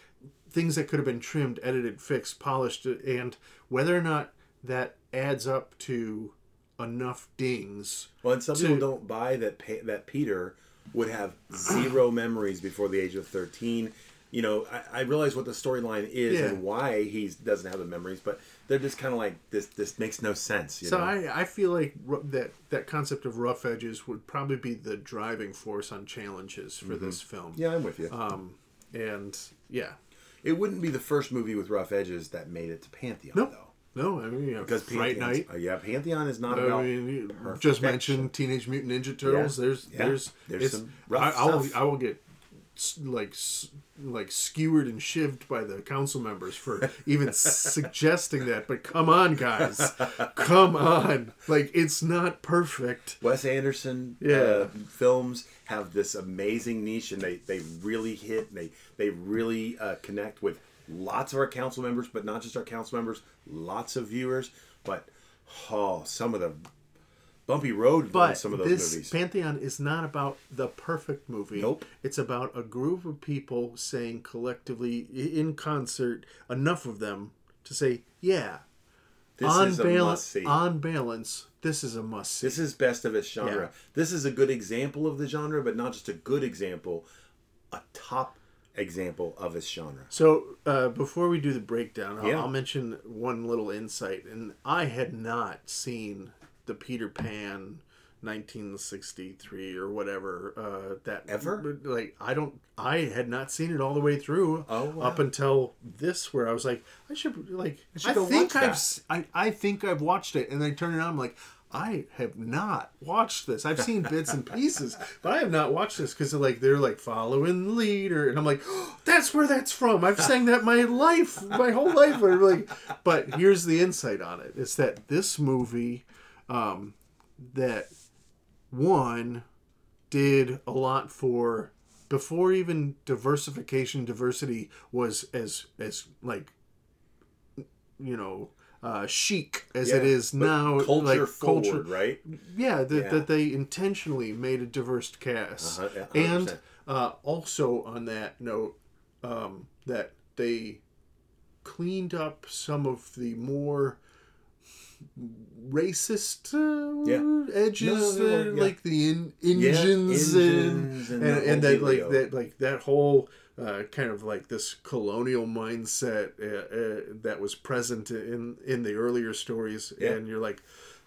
things that could have been trimmed, edited, fixed, polished, and whether or not that adds up to enough dings. Well, and some to- people don't buy that pa- that Peter would have zero memories before the age of thirteen. You know, I, I realize what the storyline is Yeah. and why he doesn't have the memories, but they're just kind of like this. This makes no sense. You So know? I, I feel like that that concept of rough edges would probably be the driving force on challenges for this film. yeah, I'm with you. Um, and yeah, it wouldn't be the first movie with rough edges that made it to Pantheon, Nope. though. No, I mean you have Because Fright Night. uh, yeah, Pantheon is not I about. mean, just mentioned Teenage Mutant Ninja Turtles. Yeah. There's, Yeah. there's, There's some rough I, I will. I will get like like skewered and shivved by the council members for even suggesting that. But come on, guys, come on! Like it's not perfect. Wes Anderson Yeah. uh, films have this amazing niche, and they, they really hit. And they they really uh, connect with lots of our council members, but not just our council members. Lots of viewers, but oh, some of the bumpy road But some of those this movies. Pantheon is not about the perfect movie. Nope. It's about a group of people saying collectively, in concert, enough of them to say, yeah, this on, is a balance, must see. on balance, this is a must see. This is best of its genre. Yeah. This is a good example of the genre, but not just a good example, a top example of its genre. So uh, before we do the breakdown, I'll, Yeah. I'll mention one little insight, and I had not seen the Peter Pan. 1963 or whatever uh that Ever? like i don't i had not seen it all the way through Oh, wow. up until this where i was like i should like should i think i've I, I think i've watched it and i turn it on i'm like i have not watched this. I've seen bits and pieces but i have not watched this because like they're like following the leader and i'm like oh, that's where that's from. I've sang that my life my whole life. And like but here's the insight on it. It's that this movie um that one did a lot for before even diversification diversity was as as like you know uh chic as it Yeah, is but now culture like forward, culture right? yeah that, Yeah. that they intentionally made a diverse cast Uh-huh, and uh also on that note um that they cleaned up some of the more racist uh, Yeah. edges, No, no, no, yeah. like the in, engines, engines and and and, and that like that like that whole uh, kind of like this colonial mindset uh, uh, that was present in in the earlier stories, Yeah. and you're like.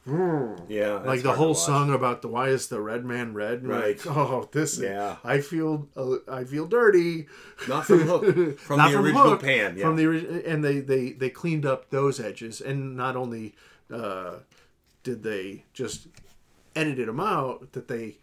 "Hmm." Yeah, like the whole song about the why is the red man red Right. like, oh this Yeah. i feel uh, i feel dirty Not from Hook, from the original Hook, Pan. Yeah. from the ori- and they they they cleaned up those edges and not only uh did they just edited them out that they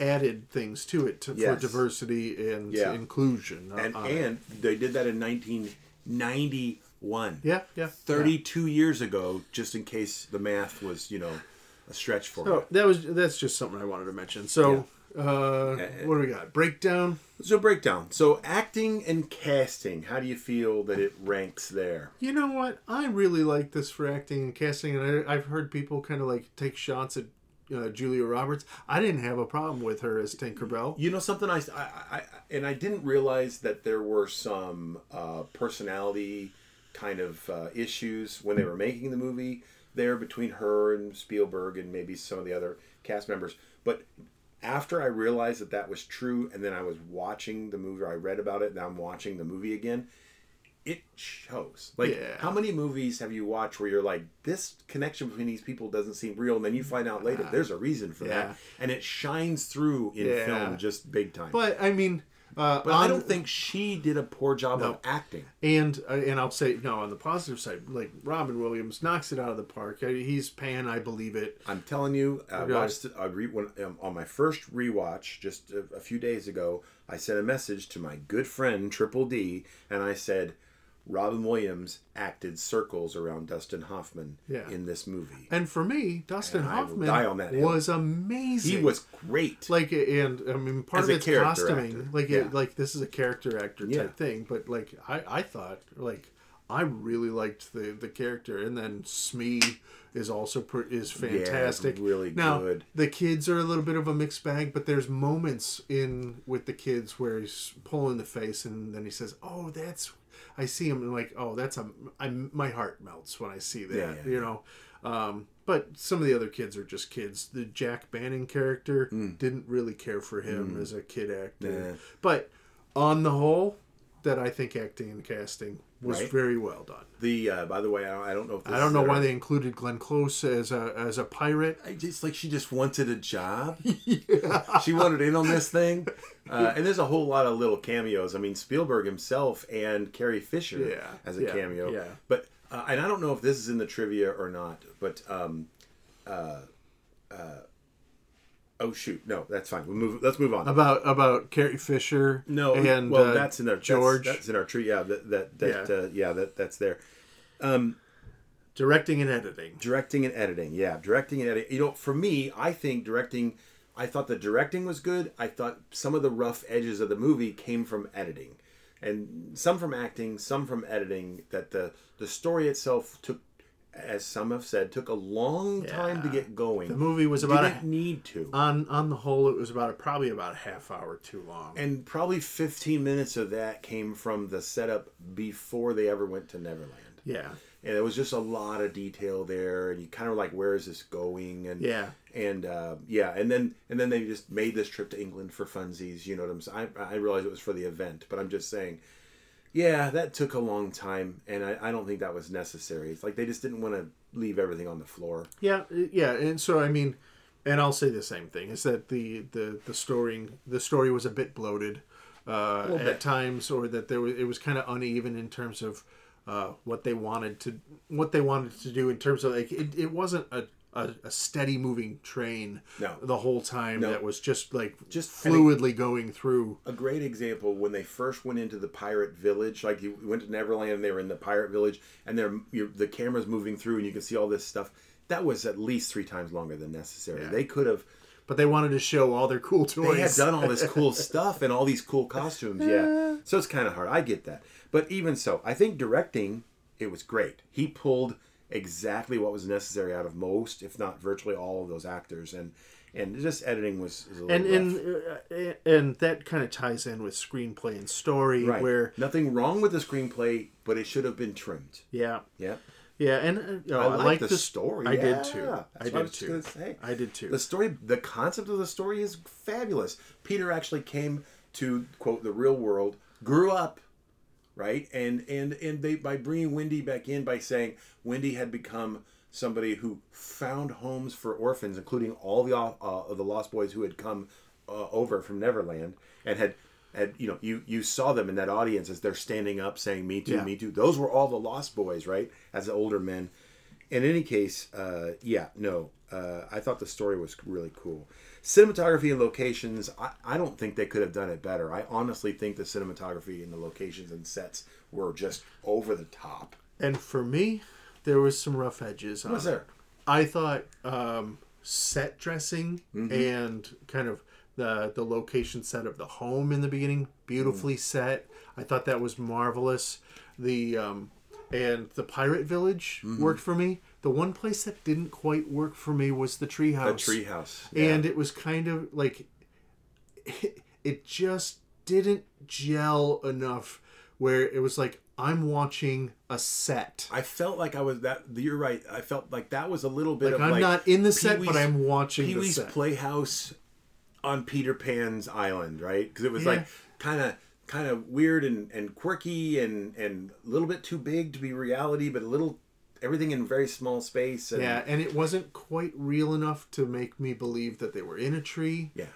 added things to it to, for diversity and Yeah. inclusion and on it. and they did that in 1991. yeah yeah 32 years ago, just in case the math was, you know, a stretch for so that was that's just something i wanted to mention so uh what do we got breakdown So breakdown. So acting and casting. How do you feel that it ranks there? You know what? I really like this for acting and casting, and I, I've heard people kind of like take shots at uh, Julia Roberts. I didn't have a problem with her as Tinkerbell. You know something I, I, I and I didn't realize that there were some uh, personality kind of uh, issues when they were making the movie there between her and Spielberg and maybe some of the other cast members. But after I realized that that was true, and then I was watching the movie, or I read about it, and I'm watching the movie again. It shows. Like, Yeah. how many movies have you watched where you're like, this connection between these people doesn't seem real, and then you find out later there's a reason for Yeah. that, and it shines through in Yeah. film just big time. But I mean, uh, But I don't think she did a poor job No. of acting. And uh, and I'll say no on the positive side, like Robin Williams knocks it out of the park. Uh, He's Pan, I believe it. I'm telling you, I watched. it- I re, when, um, on my first rewatch just a, a few days ago. I sent a message to my good friend Triple D, and I said, Robin Williams acted circles around Dustin Hoffman Yeah. in this movie. And for me, Dustin And Hoffman die on that was amazing. He was great. like and I mean part As of it's costuming actor, like yeah. it, like this is a character actor type Yeah. thing but like I I thought like I really liked the the character, and then Smee is also pr- is fantastic. really now, good. The kids are a little bit of a mixed bag, but there's moments in with the kids where he's pulling the face, and then he says, "Oh, that's." I see him and like, oh, that's a. I my heart melts when I see that. Yeah, yeah, you know. Um, but some of the other kids are just kids. The Jack Banning character didn't really care for him as a kid actor. Mm. Yeah. But on the whole, that I think acting and casting was Right. very well done. The uh, by the way, I don't, I don't know if this I don't know why they included Glenn Close as a as a pirate. I just like she just wanted a job. She wanted in on this thing, uh, and there's a whole lot of little cameos. I mean, Spielberg himself and Carrie Fisher Yeah, as a yeah, cameo. yeah. But uh, and I don't know if this is in the trivia or not. But um, uh, uh, oh shoot, no, that's fine. We move. Let's move on. About about Carrie Fisher. No, and well, uh, that's in our George that's, that's in our tree. Yeah, that that that Yeah. uh, yeah that that's there. Um, directing and editing. directing and editing yeah directing and editing you know for me i think directing i thought the directing was good i thought some of the rough edges of the movie came from editing and some from acting some from editing that the the story itself took as some have said took a long time to get going The movie was about didn't a, need to on on the whole, it was about a, probably about a half hour too long. and probably 15 minutes of that came from the setup before they ever went to neverland yeah, and it was just a lot of detail there and you kind of like where is this going and yeah. and uh, yeah, and then and then they just made this trip to England for funsies. You know what I'm saying? I, I realize it was for the event, but I'm just saying, yeah, that took a long time, and I, I don't think that was necessary. It's like they just didn't want to leave everything on the floor. Yeah, yeah, and so I mean, and I'll say the same thing is that the the the story the story was a bit bloated uh, at bit. times, or that there was it was kind of uneven in terms of uh, what they wanted to what they wanted to do in terms of like it, it wasn't a, a, a steady moving train No. the whole time No. that was just like Just- fluidly going through. A great example when they first went into the pirate village, like you went to Neverland, and they were in the pirate village, and they're the camera's moving through, and you can see all this stuff. That was at least three times longer than necessary. Yeah. They could have. But they wanted to show all their cool toys. they had done all this cool stuff and all these cool costumes. Yeah. So it's kind of hard. I get that. But even so, I think directing, it was great. He pulled exactly what was necessary out of most, if not virtually all of those actors. And and just editing was, was a little and and uh, and that kind of ties in with screenplay and story, right. where Nothing wrong with the screenplay, but it should have been trimmed. yeah, Yeah. Yeah, and uh, you know, I I, like like the story, I yeah. did too. I I did was too. I did too. The story, the concept of the story is fabulous. Peter actually came to quote the real world, grew up, right, and and and they by bringing Wendy back in by saying Wendy had become somebody who found homes for orphans, including all the uh, of the Lost Boys who had come uh, over from Neverland and had. had you know, you you saw them in that audience as they're standing up saying "Me too, Yeah. me too." Those were all the Lost Boys, right? As the older men, in any case, uh, yeah, no, uh, I thought the story was really cool. Cinematography and locations, I, I don't think they could have done it better. I honestly think the cinematography and the locations and sets were just over the top. And for me, there was some rough edges. Was there? I thought um, set dressing Mm-hmm. and kind of the the location set of the home in the beginning, beautifully Mm. set. I thought that was marvelous. The um, and the pirate village Mm-hmm. worked for me. The one place that didn't quite work for me was the treehouse. The treehouse. treehouse. and it was kind of like it, it just didn't gel enough where it was like i'm watching a set I felt like I was that. You're right. I felt like that was a little bit like of i'm like not in the set but Pee-wee's- i'm watching the Pee-wee's set Playhouse on Peter Pan's island, right? Because it was Yeah. like kind of kind of weird and, and quirky and and a little bit too big to be reality, but a little everything in very small space. And, yeah and it wasn't quite real enough to make me believe that they were in a tree yeah.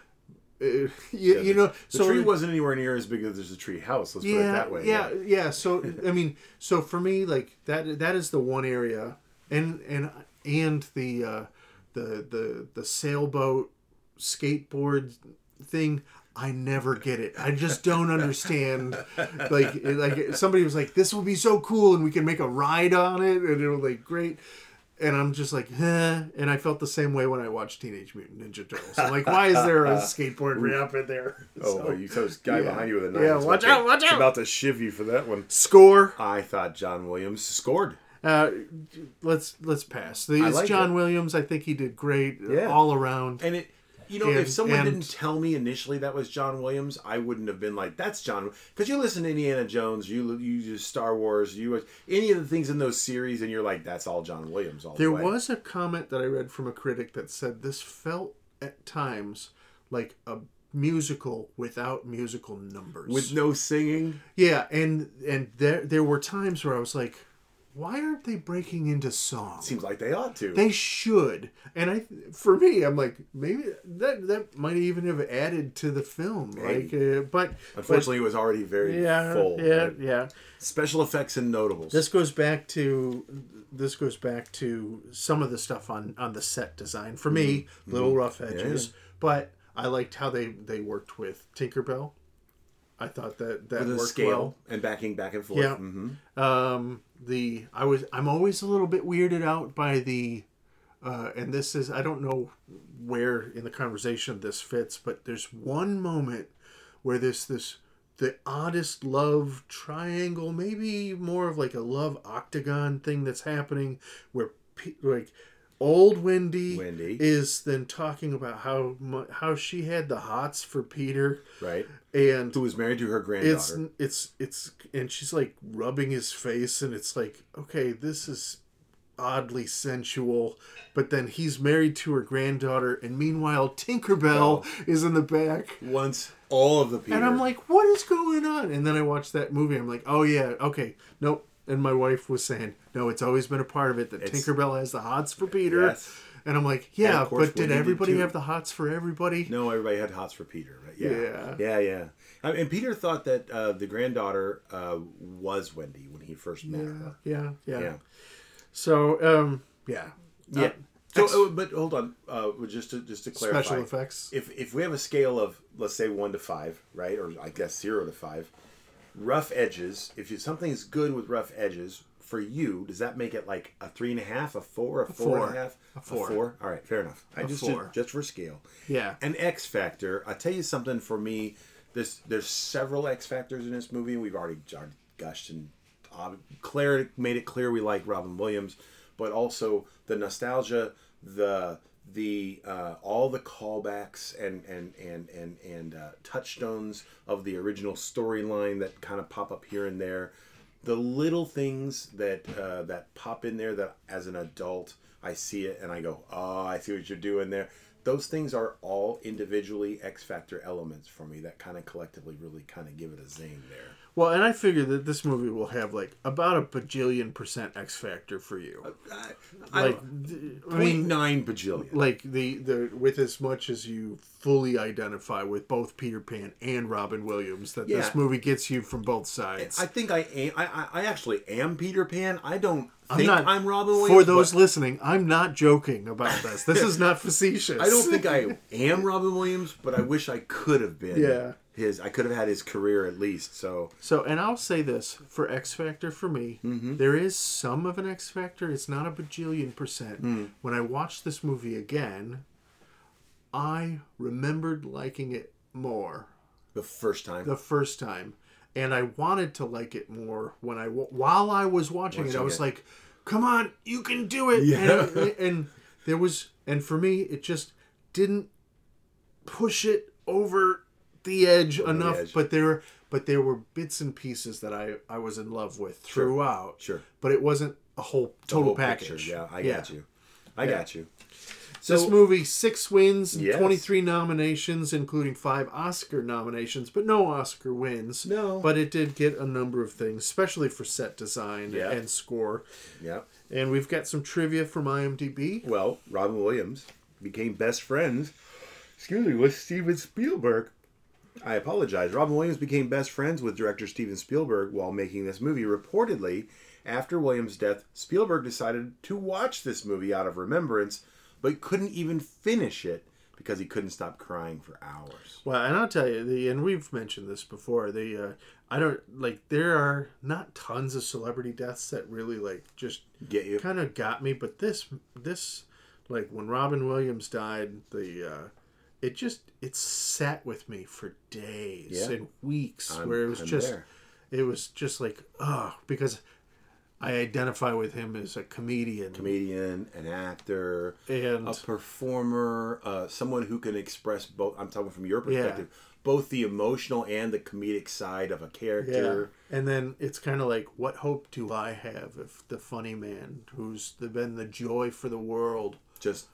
Uh, you, you know The so tree wasn't anywhere near as big as there's a tree house. Let's put it that way. Yeah, yeah. So I mean, so for me, like that that is the one area, and and and the uh, the the the sailboat skateboard thing. I never get it. I just don't understand. Like, like somebody was like, "This will be so cool, and we can make a ride on it, and it'll like great." and I'm just like, eh. and I felt the same way when I watched Teenage Mutant Ninja Turtles. I'm like, why is there a skateboard ramp in there? Oh, So, you saw this guy yeah. behind you with a knife. Yeah, It's watch out, watch it's out. about to shiv you for that one. score. I thought John Williams scored. Uh, let's let's pass. These like John it. Williams, I think he did great Yeah. all around. And it, you know, And- if someone and- didn't tell me initially that was John Williams, I wouldn't have been like, "That's John." Because you listen to Indiana Jones, you you just Star Wars, you any of the things in those series, and you're like, "That's all John Williams." All There the was a comment that I read from a critic that said this felt at times like a musical without musical numbers. with no singing. yeah, and and there there were times where I was like, why aren't they breaking into song? Seems like they ought to. They should. And I, for me, I'm like, maybe that that might even have added to the film. Like, uh, but Unfortunately, it was already very yeah, full. yeah, right? yeah. Special effects and notables. This goes back to this goes back to some of the stuff on on the set design. For me, little rough edges, but I liked how they they worked with Tinkerbell. I thought that that the worked scale well. and backing back and forth. Yeah. hmm Um, the I was I'm always a little bit weirded out by the, uh, and this is I don't know where in the conversation this fits, but there's one moment where there's this the oddest love triangle, maybe more of like a love octagon thing that's happening where like old Wendy, Wendy. is then talking about how how she had the hots for Peter Right. and Who was married to her granddaughter. it's it's it's and she's like rubbing his face and it's like okay this is oddly sensual but then he's married to her granddaughter and meanwhile tinkerbell is in the back Once all of the Peter. and i'm like what is going on and then i watched that movie i'm like oh yeah okay nope and my wife was saying no it's always been a part of it that It's- tinkerbell has the hots for peter Yes. and i'm like yeah course but did Wendy did everybody have the hots for everybody No, everybody had hots for Peter, right? Yeah, Yeah. yeah, yeah. I mean, and Peter thought that uh, the granddaughter uh, was Wendy when he first met yeah her. yeah yeah, Yeah, so um yeah yeah. Uh, So, uh, but hold on, uh, just to just to clarify, special effects if if we have a scale of let's say one to five, right, or I guess zero to five, rough edges. If you, something's good with rough edges for you, does that make it like a three and a half, a four, a four and four. a half, A four. four? All right, fair enough. I A just four. just for scale. Yeah. An X Factor. I'll tell you something for me. There's there's several X Factors in this movie. We've already, already gushed and uh, Claire made it clear we like Robin Williams, but also the nostalgia, the the uh, all the callbacks and and and and and uh, touchstones of the original storyline that kind of pop up here and there. The little things that uh, that pop in there that as an adult I see it and I go, oh, I see what you're doing there. Those things are all individually X Factor elements for me that kind of collectively really kind of give it a zing there. Well, and I figure that this movie will have like about a bajillion percent X factor for you. Uh, I, Like, I, th- I mean, nine bajillion. like the the with as much as you fully identify with both Peter Pan and Robin Williams, that Yeah. this movie gets you from both sides. I think I am. I, I I actually am Peter Pan. I don't I'm think not- I'm Robin Williams. For those listening, I'm not joking about this. This is not facetious. I don't think I am Robin Williams, but I wish I could have been. Yeah. His, I could have had his career at least. So So, and I'll say this for X Factor for me, Mm-hmm. there is some of an X Factor. It's not a bajillion percent. Hmm. When I watched this movie again, I remembered liking it more the first time, the first time, and I wanted to like it more when I while I was watching, it. I was it. like, "Come on, you can do it!" Yeah. And, and there was, and for me, it just didn't push it over the edge the enough. edge. But there, but there were bits and pieces that I I was in love with throughout. Sure. but it wasn't a whole total whole package. picture. Yeah, I got you. I got you. So, this movie, six wins, and Yes. 23 nominations, including five Oscar nominations, but no Oscar wins. No. But it did get a number of things, especially for set design Yeah. and score. Yeah. And we've got some trivia from IMDb. Well, Robin Williams became best friends, excuse me, with Steven Spielberg. I apologize. Robin Williams became best friends with director Steven Spielberg while making this movie. Reportedly, after Williams' death, Spielberg decided to watch this movie out of remembrance, but couldn't even finish it because he couldn't stop crying for hours. Well, and I'll tell you, the and we've mentioned this before. The uh, I don't like there are not tons of celebrity deaths that really like just Get you? kind of got me, but this this like when Robin Williams died, the uh, it just it sat with me for days Yeah. and weeks, I'm- where it was I'm just there. it was just like oh because I identify with him as a comedian Comedian, an actor, and a performer, uh, someone who can express both. I'm talking from your perspective, both the emotional and the comedic side of a Yeah. character. And then it's kind of like, what hope do I have if the funny man who's the, been the joy for the world, Just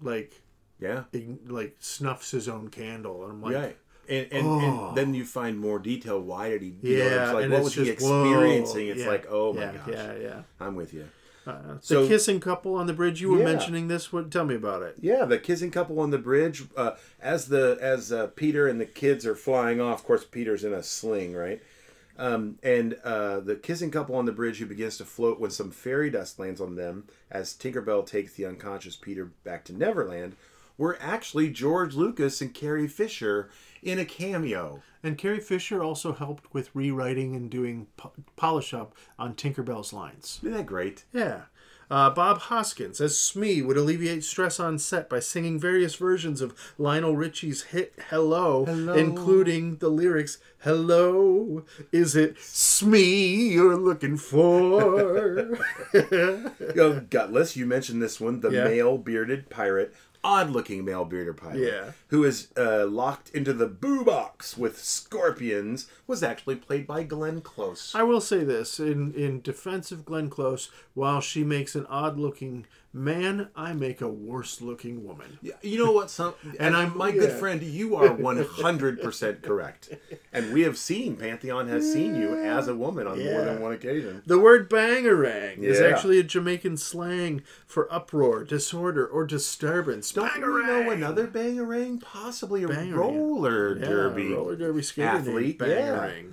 like, yeah, like snuffs his own candle? And I'm like, right. And, and, Oh. and then you find more detail. Why did he? You know, yeah. it's like and what it's was he just, whoa, experiencing? It's yeah, like, oh my yeah, gosh, Yeah, yeah. I'm with you. Uh, the So- kissing couple on the bridge. You were Yeah. mentioning this. What? Tell me about it. Yeah, the kissing couple on the bridge. Uh, as the as uh, Peter and the kids are flying off, of course Peter's in a sling, right? Um, and uh, the kissing couple on the bridge who begins to float when some fairy dust lands on them as Tinkerbell takes the unconscious Peter back to Neverland were actually George Lucas and Carrie Fisher in a cameo. And Carrie Fisher also helped with rewriting and doing po- polish up on Tinkerbell's lines. Isn't that great? Yeah. Uh, Bob Hoskins as Smee would alleviate stress on set by singing various versions of Lionel Richie's hit Hello, Hello. including the lyrics Hello, is it Smee you're looking for? Go Gutless, you mentioned this one, the Yeah. male bearded pirate, odd looking male bearded pirate, Yeah. who is uh, locked into the boo box with scorpions, was actually played by Glenn Close. I will say this in, in defense of Glenn Close, while she makes an odd looking man, I make a worse looking woman. Yeah, You know what? Some and I'm my good friend. You are 100 percent correct, and we have seen Pantheon has seen you as a woman on more than one occasion. The word bangarang is actually a Jamaican slang for uproar, disorder, or disturbance. Don't we know another bangarang? Possibly a Bangarang. roller Yeah, derby roller derby skater athlete. Yeah. Bangarang.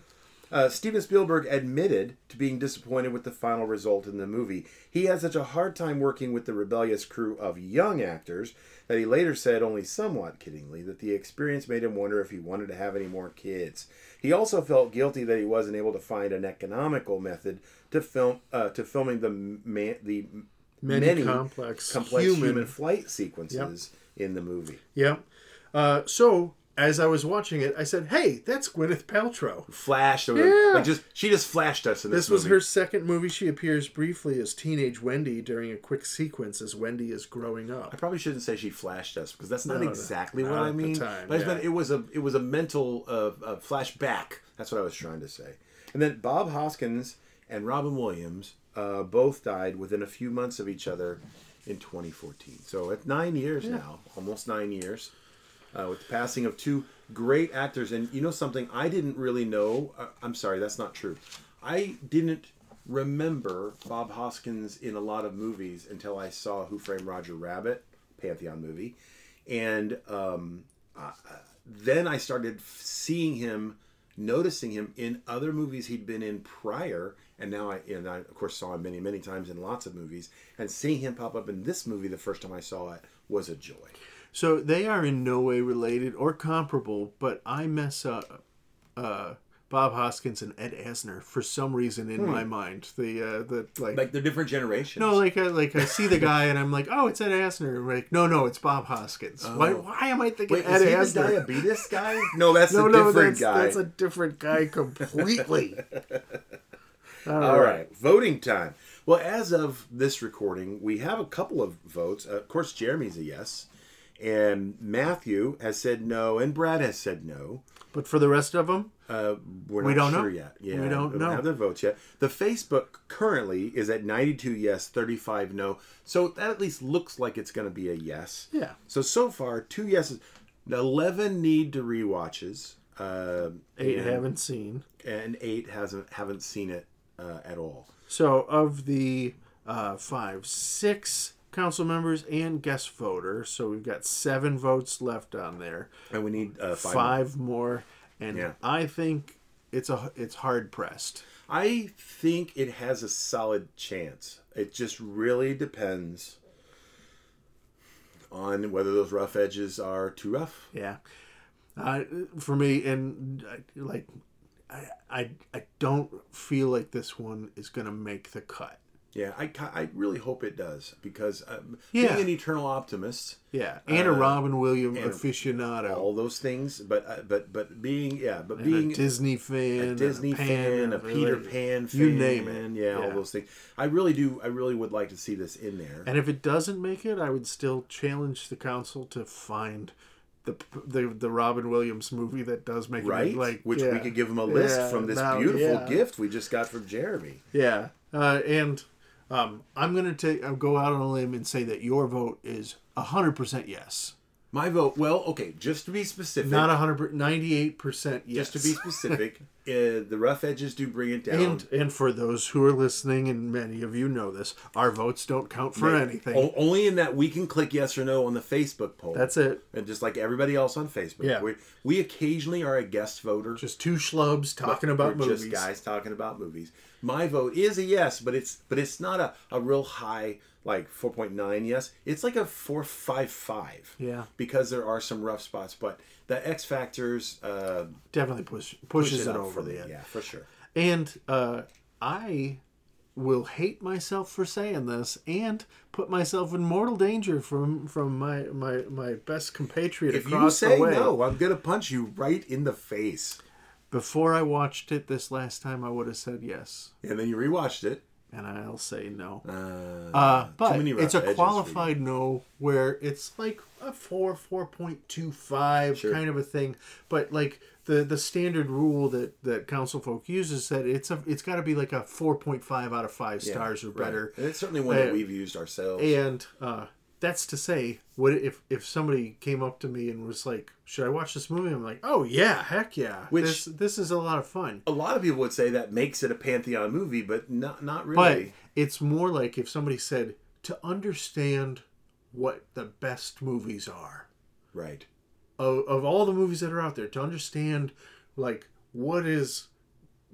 Uh, Steven Spielberg admitted to being disappointed with the final result in the movie. He had such a hard time working with the rebellious crew of young actors that he later said, only somewhat kiddingly, that the experience made him wonder if he wanted to have any more kids. He also felt guilty that he wasn't able to find an economical method to film uh, to filming the man, the Many, many complex, complex human. human, flight sequences in the movie. Yep. Uh, so as I was watching it, I said, "Hey, that's Gwyneth Paltrow." Flashed, Yeah. like just she just flashed us in this. This was movie. her second movie. She appears briefly as teenage Wendy during a quick sequence as Wendy is growing up. I probably shouldn't say she flashed us because that's not No, no, exactly not what I mean. time, but yeah. it was a it was a mental uh, uh, flashback. That's what I was trying to say. And then Bob Hoskins and Robin Williams uh, both died within a few months of each other in 2014. So at nine years now, almost nine years, uh, with the passing of two great actors. And you know something I didn't really know. Uh, I'm sorry, that's not true. I didn't remember Bob Hoskins in a lot of movies until I saw Who Framed Roger Rabbit, Pantheon movie, and um, uh, then I started seeing him, noticing him in other movies he'd been in prior, and now I and I of course saw him many many times in lots of movies, and seeing him pop up in this movie the first time I saw it was a joy. So they are in no way related or comparable, but I mess up uh, Bob Hoskins and Ed Asner for some reason in my mind. The uh, the like, Like they're different generations. no, like I, like I see the guy and I'm like, oh, it's Ed Asner. I'm like, no, no, it's Bob Hoskins. Why Oh. why am I thinking Wait, Ed is he the diabetes guy? No, that's no, a no, different that's, guy. that's a different guy completely. All right. voting time. Well, as of this recording, we have a couple of votes. Uh, of course, Jeremy's a yes, and Matthew has said no, and Brad has said no. But for the rest of them, Uh, we're not We don't know. yet. Yeah, We don't know. have their votes yet. The Facebook currently is at 92 yes, 35 no. So that at least looks like it's going to be a yes. yeah. So so far, two yeses. 11 need to rewatches. Uh, Eight and, haven't seen. and eight hasn't haven't seen it uh, at all. So of the uh, five, six council members and guest voters. So we've got seven votes left on there. And we need uh, five. Five, more. more, and Yeah. I think it's a it's hard pressed. I think it has a solid chance. It just really depends on whether those rough edges are too rough. Yeah. Uh, for me, and uh, like, I, I, I don't feel like this one is going to make the cut. Yeah, I, I really hope it does because um, Yeah. being an eternal optimist, Yeah. And a Uh, Robin Williams aficionado. all those things, but uh, but but being yeah, but and being a Disney fan. a Disney Pan, fan, a Peter Pan fan, you name it. yeah, all those things. I really do. I really would like to see this in there. And if it doesn't make it, I would still challenge the council to find the the, the Robin Williams movie that does make right? it. Like, Which we could give them a list Yeah, from this now- beautiful yeah. gift we just got from Jeremy. Yeah, uh, and um, I'm gonna take I'll go out on a limb and say that your vote is hundred percent yes, My vote. Well, okay, just to be specific, not hundred, ninety eight percent yes. just to be specific, uh, the rough edges do bring it down. and and for those who are listening, and many of you know this, our votes don't count for anything. O- only in that we can click yes or no on the Facebook poll. That's it. and just like everybody else on Facebook. Yeah. We, we occasionally are a guest voter. Just two schlubs talking about We're movies. Just guys talking about movies. My vote is a yes, but it's but it's not a, a real high like four point nine yes. It's like a four five five. Yeah. Because there are some rough spots, but the X factors uh, Definitely push, push pushes it, over the edge. Yeah, for sure. And uh, I will hate myself for saying this and put myself in mortal danger from from my my, my best compatriot If you across say the way. no, I'm gonna punch you right in the face. Before I watched it this last time, I would have said yes, And then you rewatched it. and I'll say no. Uh, Uh, but many rough it's a edges for you. qualified no, where it's like a four, four point two five Sure. kind of a thing. But like the the standard rule that that council folk uses that it's a it's got to be like a four point five out of five Yeah, stars or right. better. And it's certainly one that Uh, we've used ourselves. And uh, that's to say, what if if somebody came up to me and was like, "Should I watch this movie?" I'm like, "Oh yeah, heck yeah! Which- this this is a lot of fun." a lot of people would say that makes it a pantheon movie, but not not But really. it's more like if somebody said to understand what the best movies are right. of, of all the movies that are out there, to understand like what is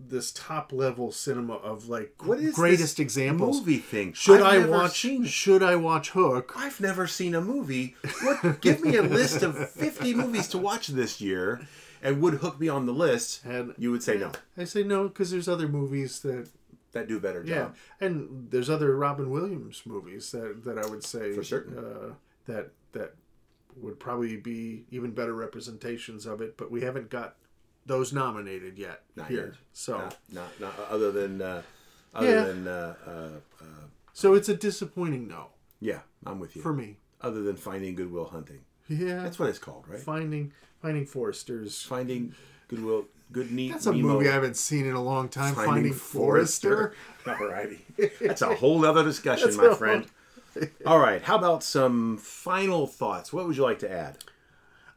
this top level cinema of like What is greatest examples. movie thing? Should I've I watch? Should I watch Hook? I've never seen a movie. What? Give me a list of fifty movies to watch this year, and would Hook be on the list? And You would say no. I say no because there's other movies that That do a better yeah, and there's other Robin Williams movies that that I would say For certain. uh, that that would probably be even better representations of it, but we haven't got those nominated yet Not here. yet. So Not, not, not other than uh, other Yeah. than uh, uh, uh, so it's a disappointing no yeah. I'm with you. for me. other than finding Goodwill Hunting, Yeah, that's what it's called, right? finding finding Foresters. Finding Goodwill, good neat. That's a Nemo. movie I haven't seen in a long time. Finding, Finding Forrester. Alrighty. That's a whole other discussion, my friend. All right. How about some final thoughts? What would you like to add?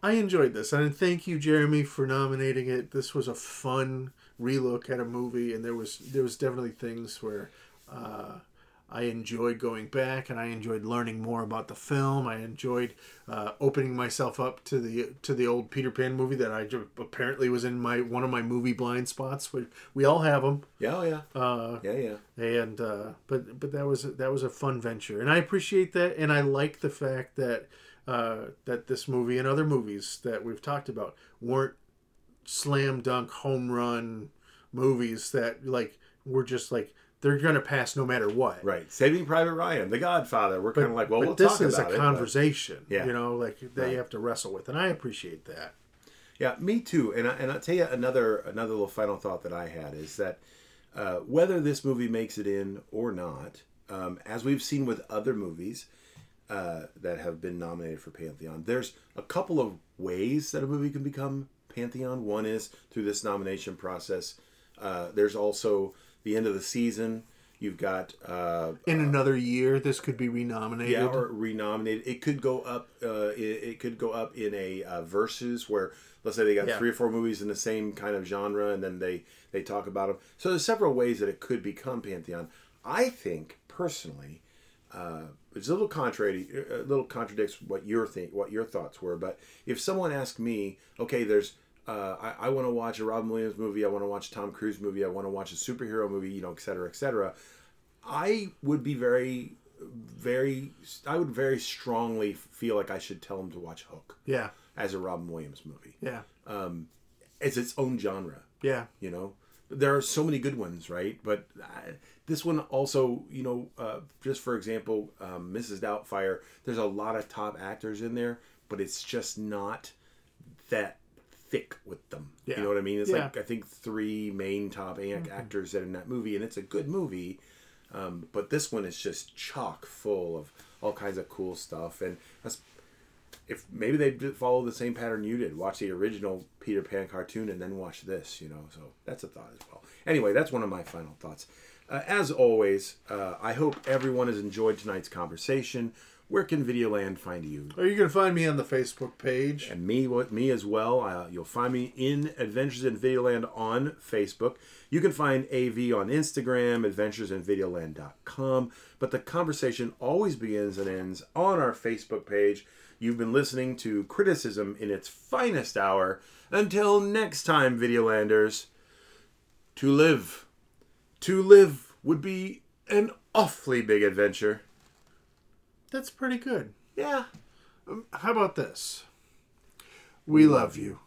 I enjoyed this, and thank you, Jeremy, for nominating it. This was a fun relook at a movie, and there was there was definitely things where uh, I enjoyed going back, and I enjoyed learning more about the film. I enjoyed uh, opening myself up to the to the old Peter Pan movie that I apparently was in my one of my movie blind spots. We we all have them, Yeah, oh, yeah. uh, Yeah, yeah. and uh, but but that was that was a fun venture, and I appreciate that, and I like the fact that uh, that this movie and other movies that we've talked about weren't slam dunk home run movies that like were just like they're gonna pass no matter what. Right. Saving Private Ryan, The Godfather. We're kind of like, well, but we'll this talk is about a it. but- conversation, Yeah. you know, like they Right. have to wrestle with, and I appreciate that. Yeah, me too. And I, and I'll tell you another another little final thought that I had is that uh, whether this movie makes it in or not, um, as we've seen with other movies uh, that have been nominated for Pantheon, there's a couple of ways that a movie can become Pantheon. One is through this nomination process. Uh, there's also the end of the season. You've got uh, In another year, this could be renominated. yeah, or renominated. It could go up. Uh, it, it could go up in a uh, versus where let's say they got Yeah. three or four movies in the same kind of genre, and then they they talk about them. So there's several ways that it could become pantheon. I think personally, uh, it's a little contrary, a little contradicts what your think, what your thoughts were. But if someone asked me, okay, there's uh, I, I want to watch a Robin Williams movie. I want to watch a Tom Cruise movie. I want to watch a superhero movie. You know, et cetera, et cetera. I would be very very, I would very strongly feel like I should tell him to watch Hook Yeah. as a Robin Williams movie. Yeah. It's its own genre. Yeah. you know there are so many good ones right but this one also you know uh, just for example um, mrs doubtfire there's a lot of top actors in there but it's just not that thick with them Yeah. you know what i mean it's Yeah. like i think three main top a- actors that are in that movie and it's a good movie um, but this one is just chock full of all kinds of cool stuff and that's if maybe they follow the same pattern you did, watch the original Peter Pan cartoon and then watch this, you know. So that's a thought as well. Anyway, that's one of my final thoughts. Uh, as always, uh, I hope everyone has enjoyed tonight's conversation. Where can Videoland find you? You can find me on the Facebook page. and me me as well. Uh, you'll find me in Adventures in Videoland on Facebook. You can find AV on Instagram, adventuresinvideoland.com. But the conversation always begins and ends on our Facebook page. You've been listening to criticism in its finest hour. Until next time, Videolanders, to live, to live would be an awfully big adventure. That's pretty good. Yeah. Um, how about this? We love you.